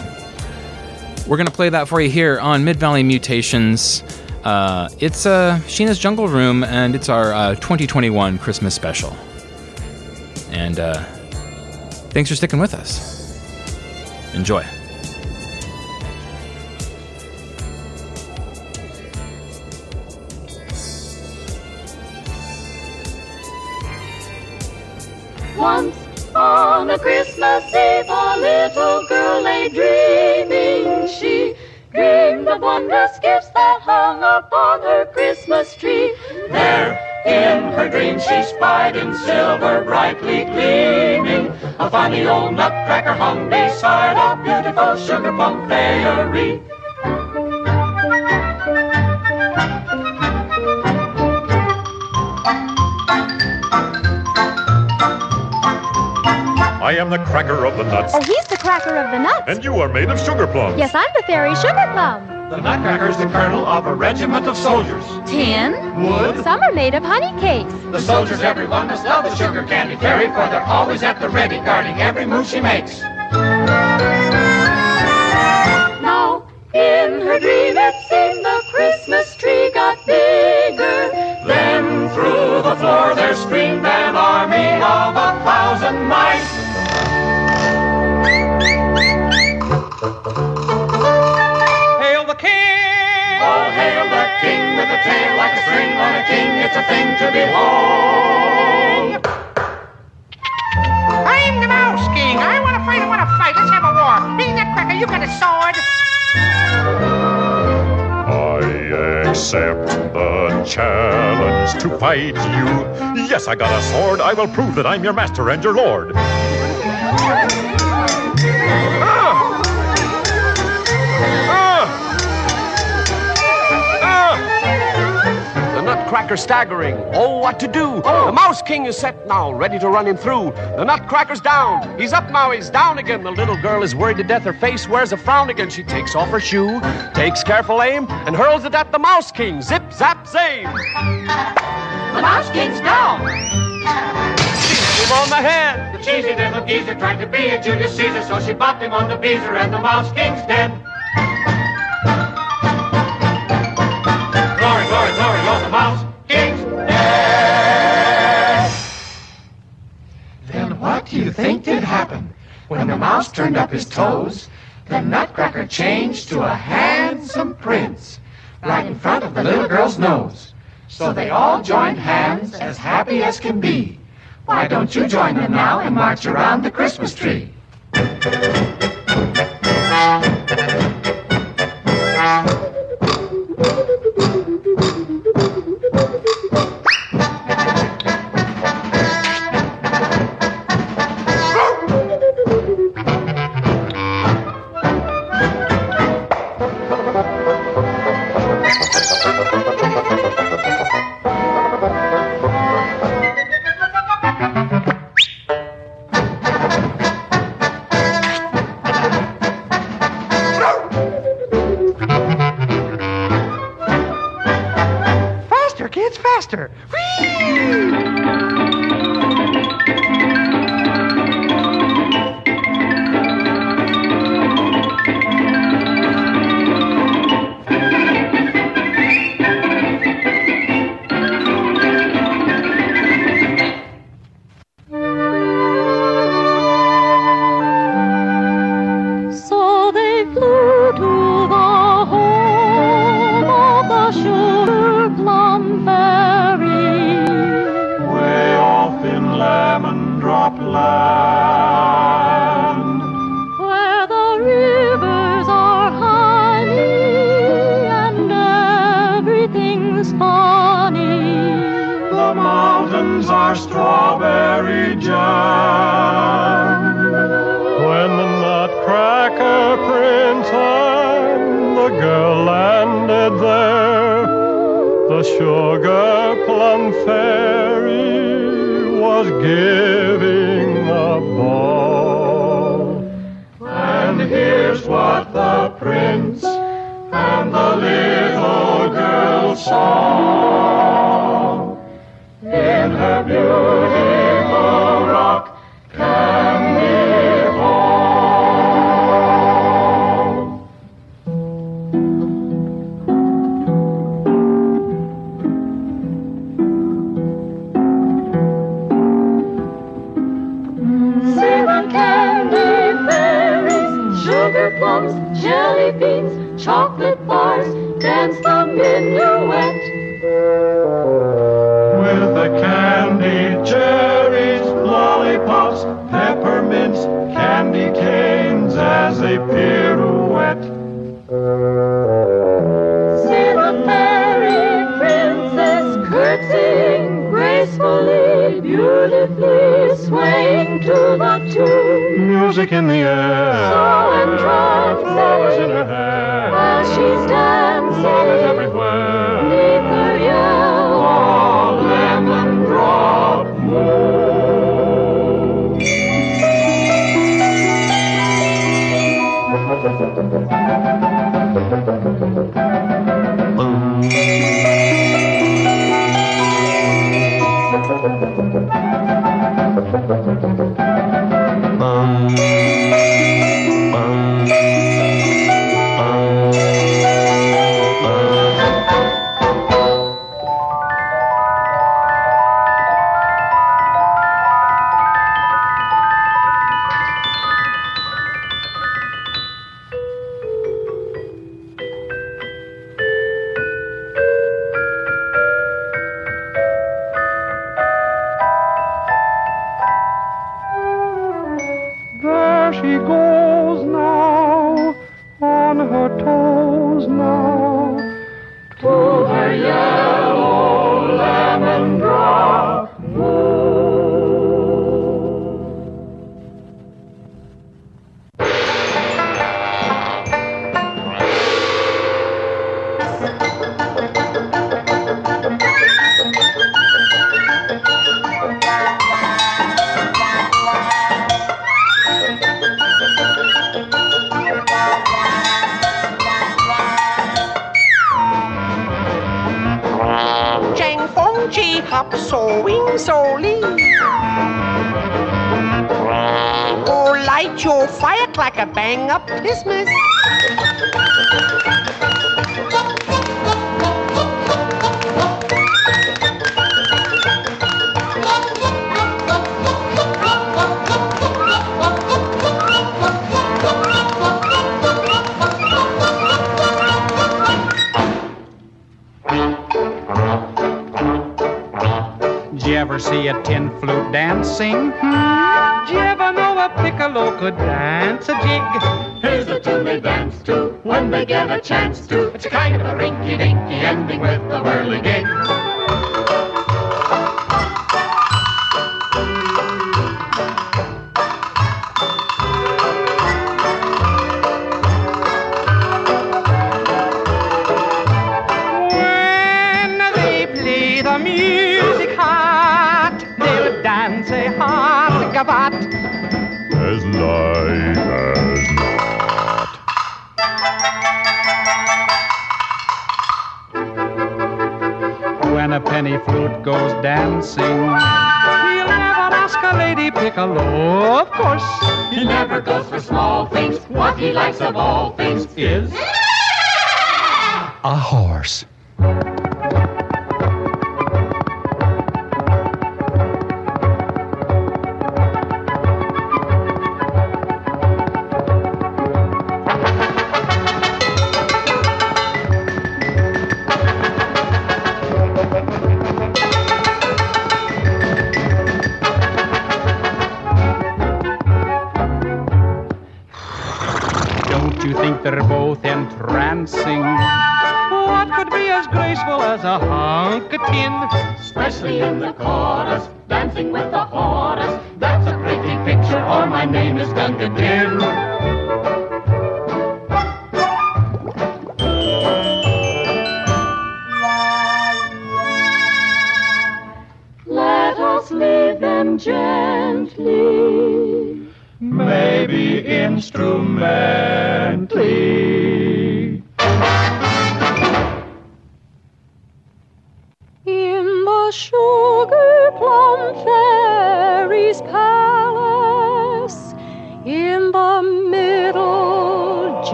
we're gonna play that for you here on Mid Valley Mutations. Uh, it's uh, Sheena's Jungle Room, and it's our uh, 2021 Christmas special. And uh, thanks for sticking with us. Enjoy. Once on a Christmas Eve, a little girl lay dreaming. She dreamed of wondrous gifts that hung upon her Christmas tree. There in her dream she spied in silver brightly gleaming a funny old nutcracker hung beside a beautiful sugar plum fairy. I am the cracker of the nuts, Oh, he's the cracker of the nuts. and you are made of sugar plums. Yes, I'm the fairy sugar plum. The nutcracker's the colonel of a regiment of soldiers. Tin. Wood. Some are made of honey cakes. The soldiers, everyone must love the sugar candy fairy, for they're always at the ready, guarding every move she makes. Now, in her dream, it seemed the Christmas tree got bigger. Then through the floor there screamed an army of a thousand mice. Tail like a string on a king. It's a thing to behold. I'm the Mouse King. I want to fight. I want to fight. Let's have a war. Hey, Nutcracker, you got a sword? I accept the challenge to fight you. Yes, I got a sword. I will prove that I'm your master and your lord. Nutcracker staggering. Oh, what to do? Oh. The Mouse King is set now, ready to run him through. The Nutcracker's down. He's up now, he's down again. The little girl is worried to death. Her face wears a frown again. She takes off her shoe, takes careful aim, and hurls it at the Mouse King. Zip, zap, zame. The Mouse King's down. Him on the head. The cheesy little geezer tried to be a Julius Caesar, so she bopped him on the beezer, and the mouse king's dead. Do you think did happen? When the mouse turned up his toes, the nutcracker changed to a handsome prince, right in front of the little girl's nose. So they all joined hands as happy as can be. Why don't you join them now and march around the Christmas tree?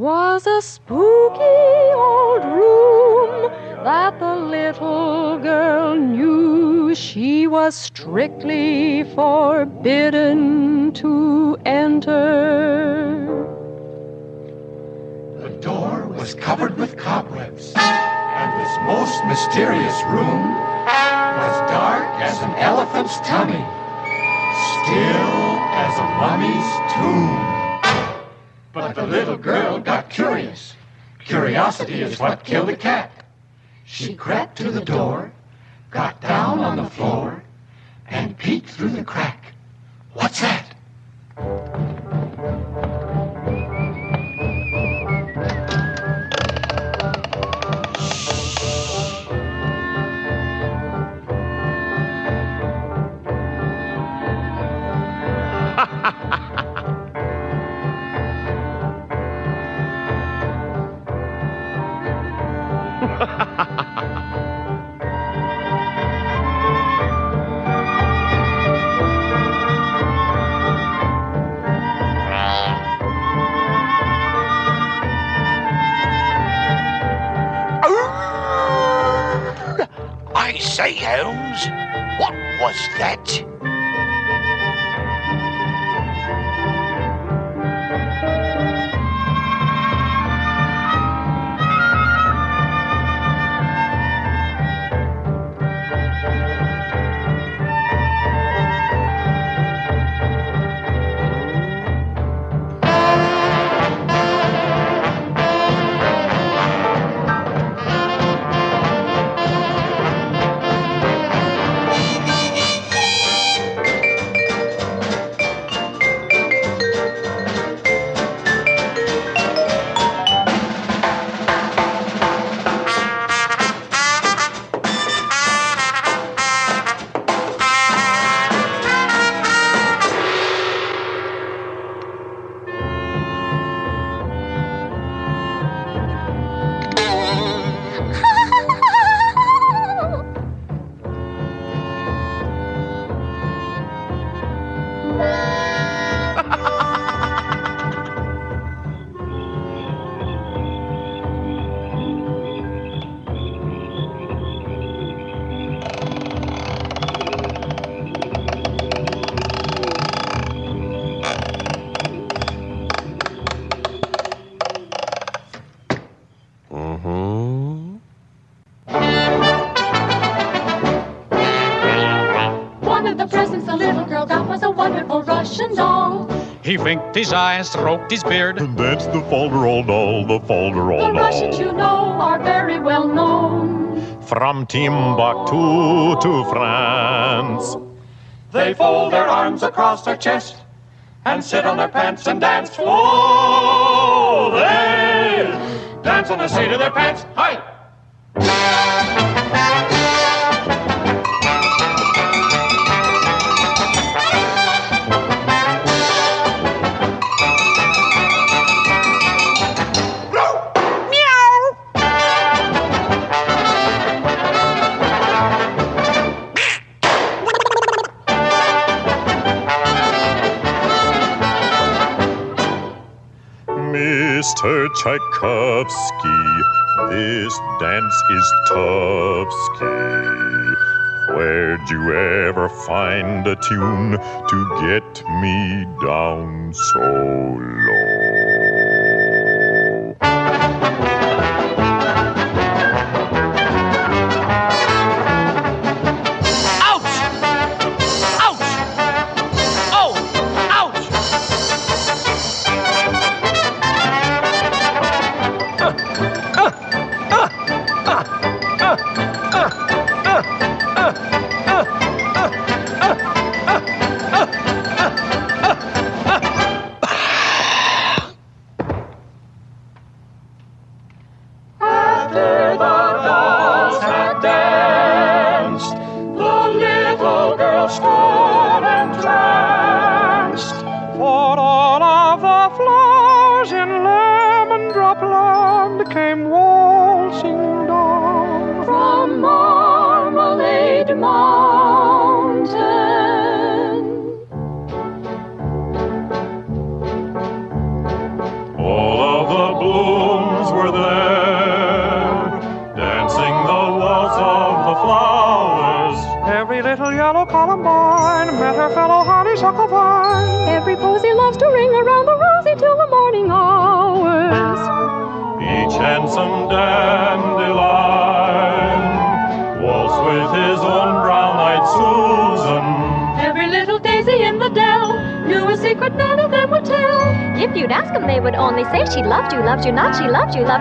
Was a spooky old room that the little girl knew she was strictly forbidden to enter. The door was covered with cobwebs, and this most mysterious room was dark as an elephant's tummy, still as a mummy's tomb. But the little girl got curious. Curiosity is what killed the cat. She crept to the door, got down on the floor, and peeked through the crack. What's that? Was that? He winked his eye and stroked his beard. And that's the Folderol doll, the Folderol The Russians, doll. you know, are very well known. From Timbuktu to France. They fold their arms across their chest and sit on their pants and dance. Oh, they dance on the seat of their pants. Tchaikovsky, this dance is Tufsky. Where'd you ever find a tune to get me down so low?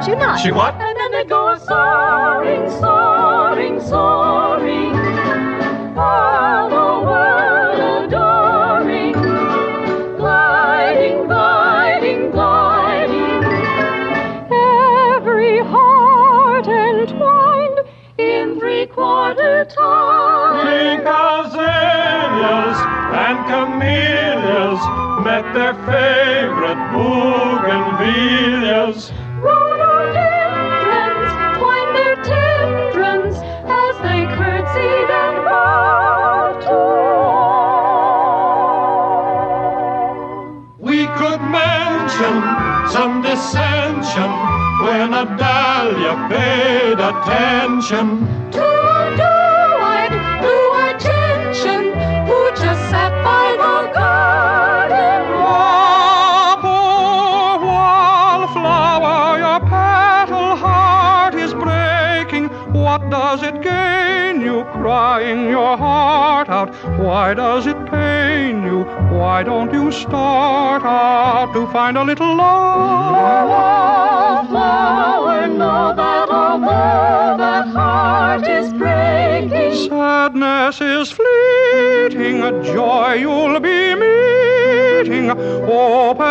She loved you, loves you not. She what? Find a little love? Wallflower, know that although that heart is breaking, Sadness is fleeting, joy you'll be meeting. Open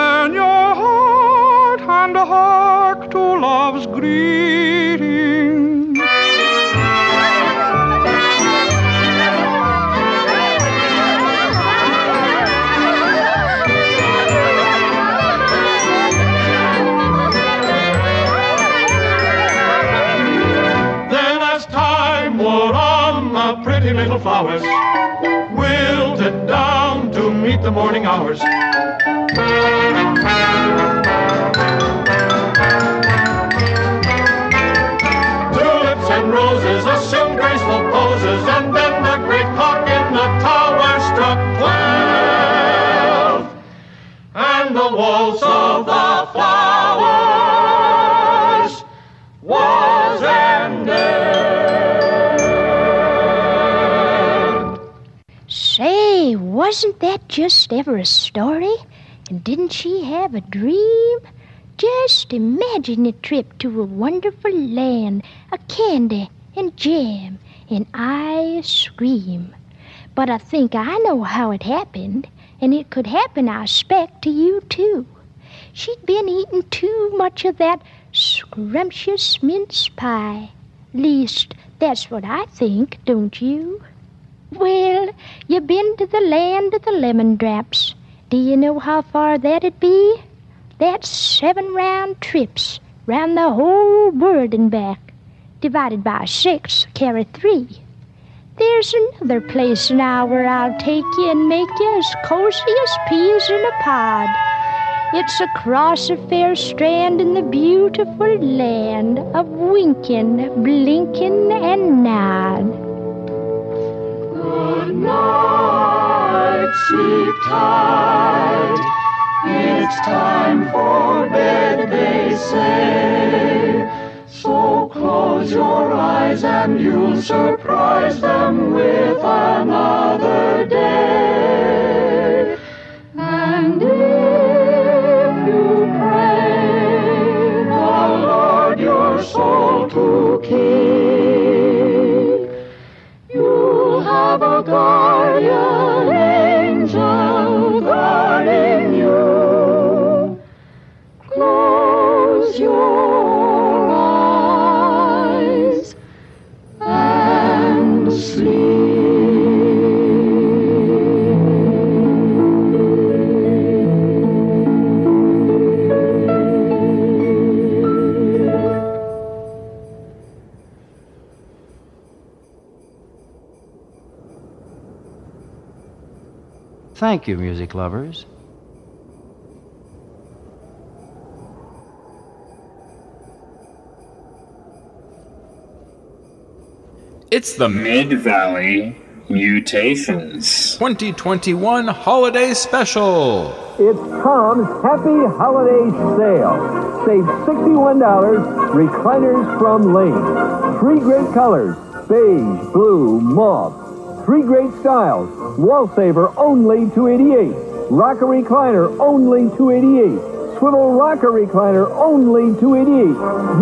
flowers wilted down to meet the morning hours. Tulips and roses assumed graceful poses, and then the great clock in the tower struck twelve, and the waltz of the flowers was wasn't that just ever a story? And didn't she have a dream? Just imagine a trip to a wonderful land, a candy and jam and ice cream. But I think I know how it happened, and it could happen, I expect, to you too. She'd been eating too much of that scrumptious mince pie. Least, that's what I think, don't you? Well, you been to the land of the lemon drops. Do you know how far that'd be? That's seven round trips round the whole world and back. Divided by six, carry three. There's another place now where I'll take you and make you as cozy as peas in a pod. It's across a fair strand in the beautiful land of winking, blinking, and nod. Good night, sleep tight. It's time for bed, they say. So close your eyes and you'll surprise them with another day. And if you pray the Lord your soul to keep, have a guardian angel guarding you. Close your eyes. and sleep. Thank you, music lovers. It's the Mid Valley Mutations 2021 Holiday Special. It's Tom's Happy Holiday Sale. Save $61. Recliners from Lane. Three great colors beige, blue, mauve. Three great styles. Wall saver only 288. Rocker recliner only 288. Swivel rocker recliner only 288.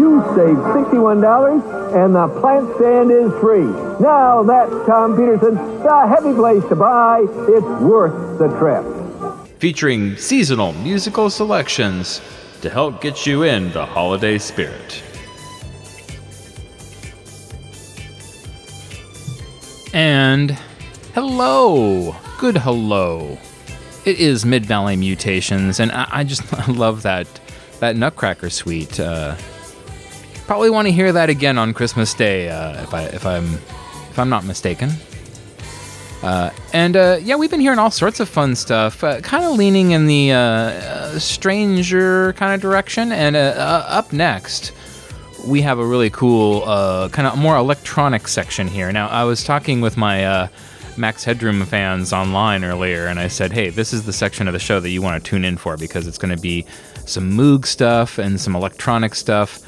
You save $61 and the plant stand is free. Now that's Tom Peterson, the heavy place to buy. It's worth the trip. featuring seasonal musical selections to help get you in the holiday spirit. And hello, good hello. It is Mid Valley Mutations, and I, I just (laughs) love that that Nutcracker suite. Uh, probably want to hear that again on Christmas Day, uh, if I if I'm if I'm not mistaken. Uh, and uh, yeah, we've been hearing all sorts of fun stuff, uh, kind of leaning in the uh, uh, stranger kind of direction. And uh, up next, we have a really cool, uh, kind of more electronic section here. Now, I was talking with my uh, Max Headroom fans online earlier, and I said, hey, this is the section of the show that you want to tune in for because it's going to be some Moog stuff and some electronic stuff,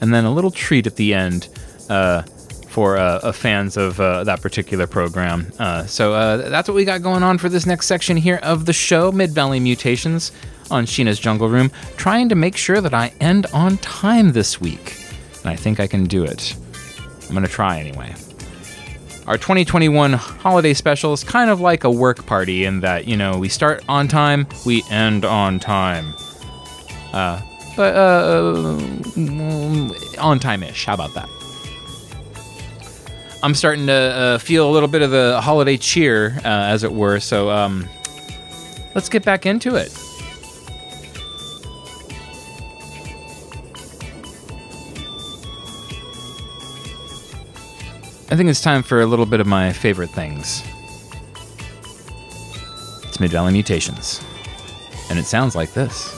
and then a little treat at the end. Uh, for uh, fans of uh, that particular program. Uh, so uh, that's what we got going on for this next section here of the show, Mid Valley Mutations on Sheena's Jungle Room, trying to make sure that I end on time this week. And I think I can do it. I'm going to try anyway. Our 2021 holiday special is kind of like a work party in that, you know, we start on time, we end on time. Uh, but uh, on time ish. How about that? I'm starting to uh, feel a little bit of the holiday cheer, uh, as it were. So um, let's get back into it. I think it's time for a little bit of my favorite things. It's Mid Valley Mutations. And it sounds like this.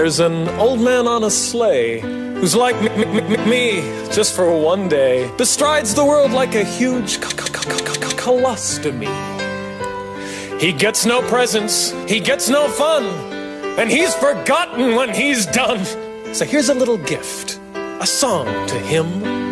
There's an old man on a sleigh who's like me just for one day, bestrides the world like a huge colostomy. He gets no presents, he gets no fun, and he's forgotten when he's done. So here's a little gift a song to him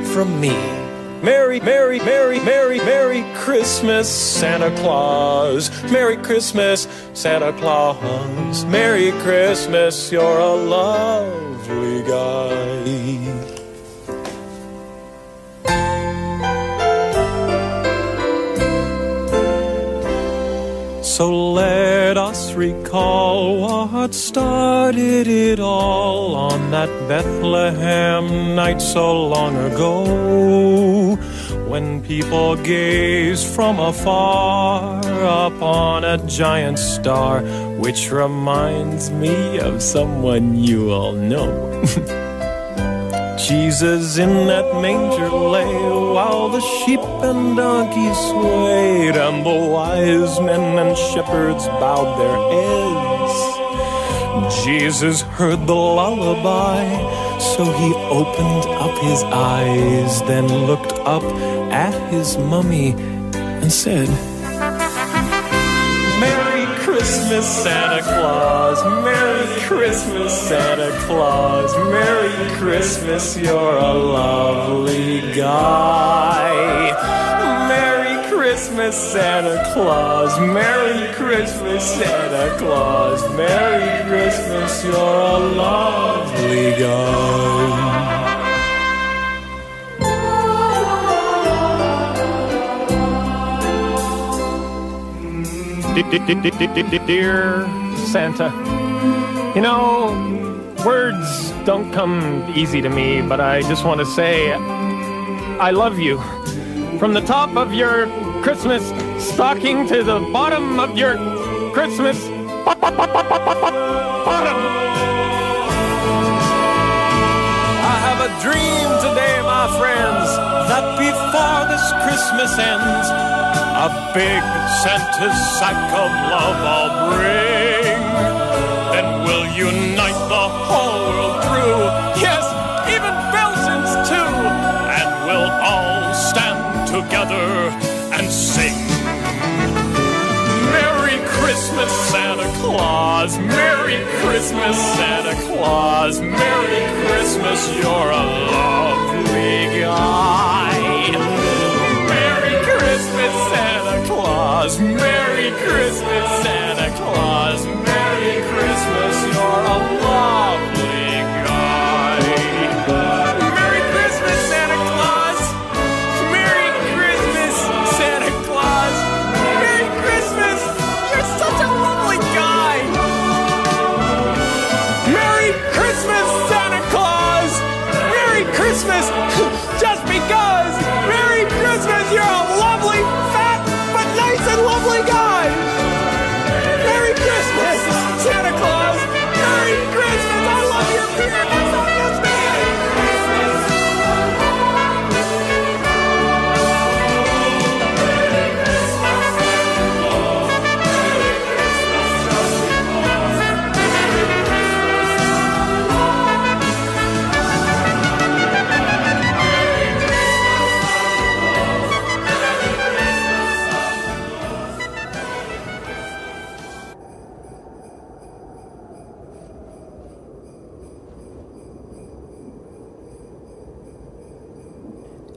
from me. Merry, Merry, Merry, Merry, Merry Christmas, Santa Claus. Merry Christmas, Santa Claus. Merry Christmas, you're a lovely guy. So let us recall what started it all on that Bethlehem night so long ago. People gazed from afar upon a giant star, which reminds me of someone you all know. (laughs) Jesus in that manger lay while the sheep and donkeys swayed, and the wise men and shepherds bowed their heads. Jesus heard the lullaby, so he opened up his eyes, then looked up at his mummy and said, Merry Christmas, Santa Claus. Merry Christmas, Santa Claus. Merry Christmas, you're a lovely guy. Merry Christmas, Santa Claus. Merry Christmas, Santa Claus. Merry Christmas, you're a lovely guy. Dear Santa, you know, words don't come easy to me, but I just want to say I love you. From the top of your Christmas stocking to the bottom of your Christmas bottom. I have a dream today, my friends, that before this Christmas ends, a big Santa's sack of love I'll bring. Then we'll unite the whole world through. Yes, even Belgians too. And we'll all stand together and sing. Merry Christmas, Santa Claus. Merry Christmas, Santa Claus. Merry Christmas, you're a lovely guy. Christmas, Santa Claus. Merry Christmas, Santa Claus. Merry Christmas, you're a lovely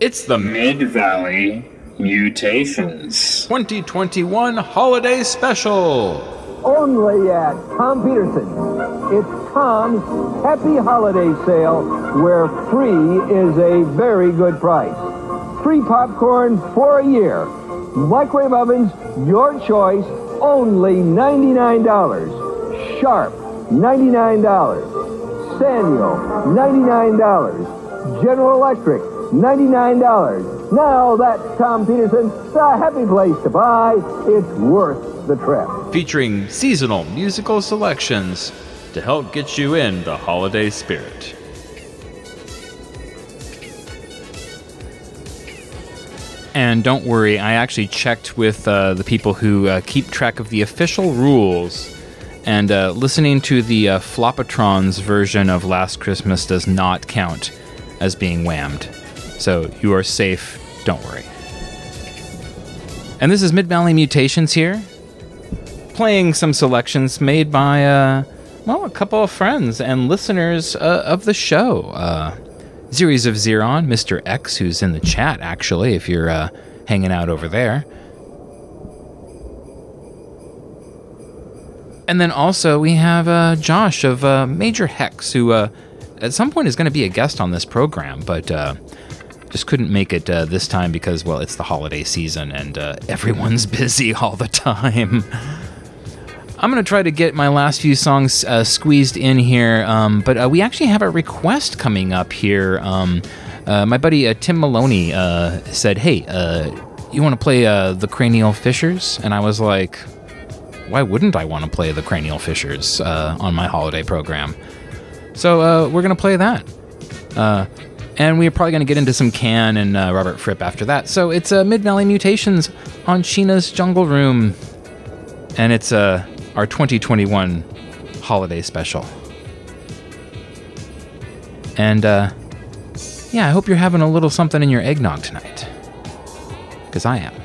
It's the Mid Valley Mutations 2021 Holiday Special. Only at Tom Peterson. It's Tom's Happy Holiday Sale, where free is a very good price. Free popcorn for a year. Microwave ovens, your choice, only $99. Sharp, $99. Samuel, $99. General Electric, $99. Now that's Tom Peterson, the happy place to buy. It's worth the trip. featuring seasonal musical selections to help get you in the holiday spirit. And don't worry, I actually checked with uh, the people who uh, keep track of the official rules. And uh, listening to the uh, Flopatrons version of Last Christmas does not count as being whammed. So you are safe, don't worry. And this is Mid Valley Mutations here, playing some selections made by, uh, well, a couple of friends and listeners uh, of the show. Uh, Series of Xeron, Mr. X, who's in the chat, actually, if you're uh, hanging out over there. And then also we have uh, Josh of uh, Major Hex, who uh, at some point is going to be a guest on this program, but uh, just couldn't make it uh, this time because, well, it's the holiday season and uh, everyone's (laughs) busy all the time. I'm going to try to get my last few songs uh, squeezed in here, um, but uh, we actually have a request coming up here. Um, uh, my buddy uh, Tim Maloney uh, said, Hey, uh, you want to play The Cranial Fissures? And I was like, Why wouldn't I want to play The Cranial Fissures on my holiday program? So we're going to play that. And we're probably going to get into some Can and uh, Robert Fripp after that. So it's uh, Mid Valley Mutations on Sheena's Jungle Room. And it's uh, our 2021 holiday special. And uh, yeah, I hope you're having a little something in your eggnog tonight. Because I am.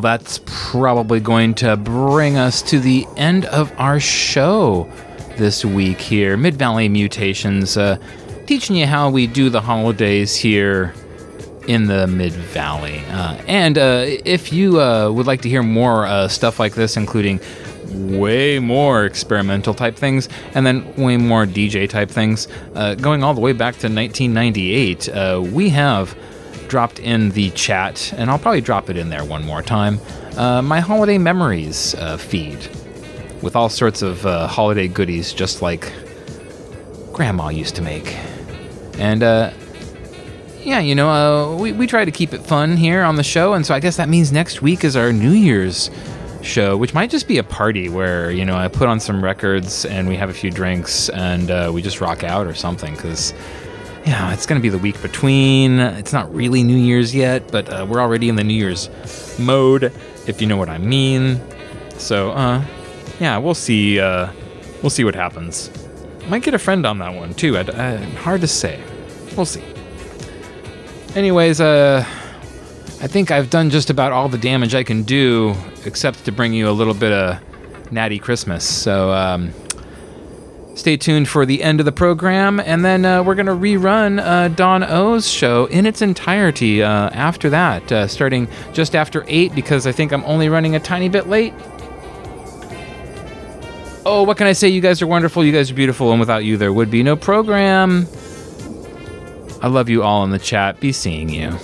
Well, that's probably going to bring us to the end of our show this week here. Mid Valley Mutations, uh, teaching you how we do the holidays here in the Mid Valley. Uh, and uh, if you uh, would like to hear more uh, stuff like this, including way more experimental type things and then way more DJ type things, uh, going all the way back to 1998, uh, we have dropped in the chat, and I'll probably drop it in there one more time, uh, my holiday memories uh, feed with all sorts of uh, holiday goodies just like Grandma used to make. And, uh, yeah, you know, uh, we, we try to keep it fun here on the show, and so I guess that means next week is our New Year's show, which might just be a party where, you know, I put on some records and we have a few drinks and uh, we just rock out or something, because yeah, it's going to be the week between. It's not really New Year's yet, but uh, we're already in the New Year's mode, if you know what I mean. So, uh, yeah, we'll see. Uh, we'll see what happens. Might get a friend on that one too. Uh, hard to say. We'll see. Anyways, uh, I think I've done just about all the damage I can do, except to bring you a little bit of natty Christmas. So, um, Stay tuned for the end of the program, and then uh, we're going to rerun uh, Don O's show in its entirety uh, after that, uh, starting just after 8, because I think I'm only running a tiny bit late. Oh, what can I say? You guys are wonderful, you guys are beautiful, and without you, there would be no program. I love you all in the chat. Be seeing you.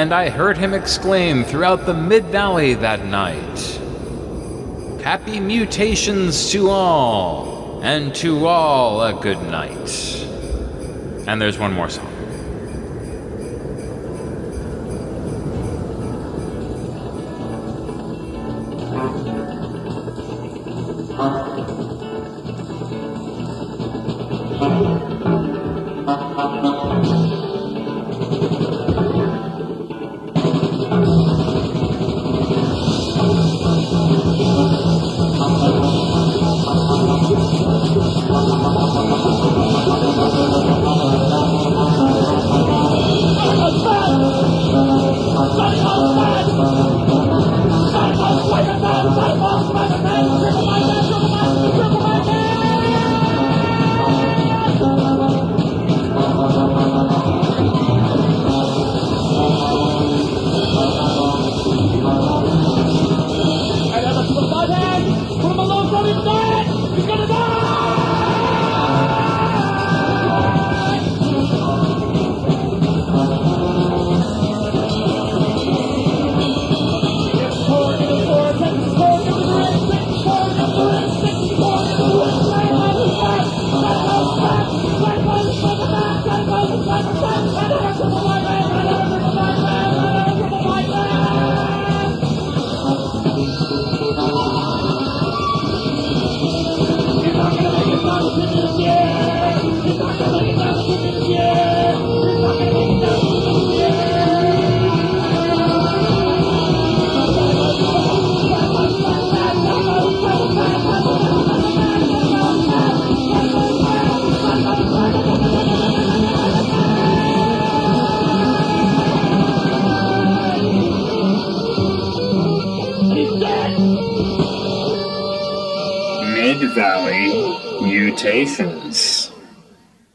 and I heard him exclaim throughout the Mid Valley that night Happy mutations to all, and to all a good night. And there's one more song.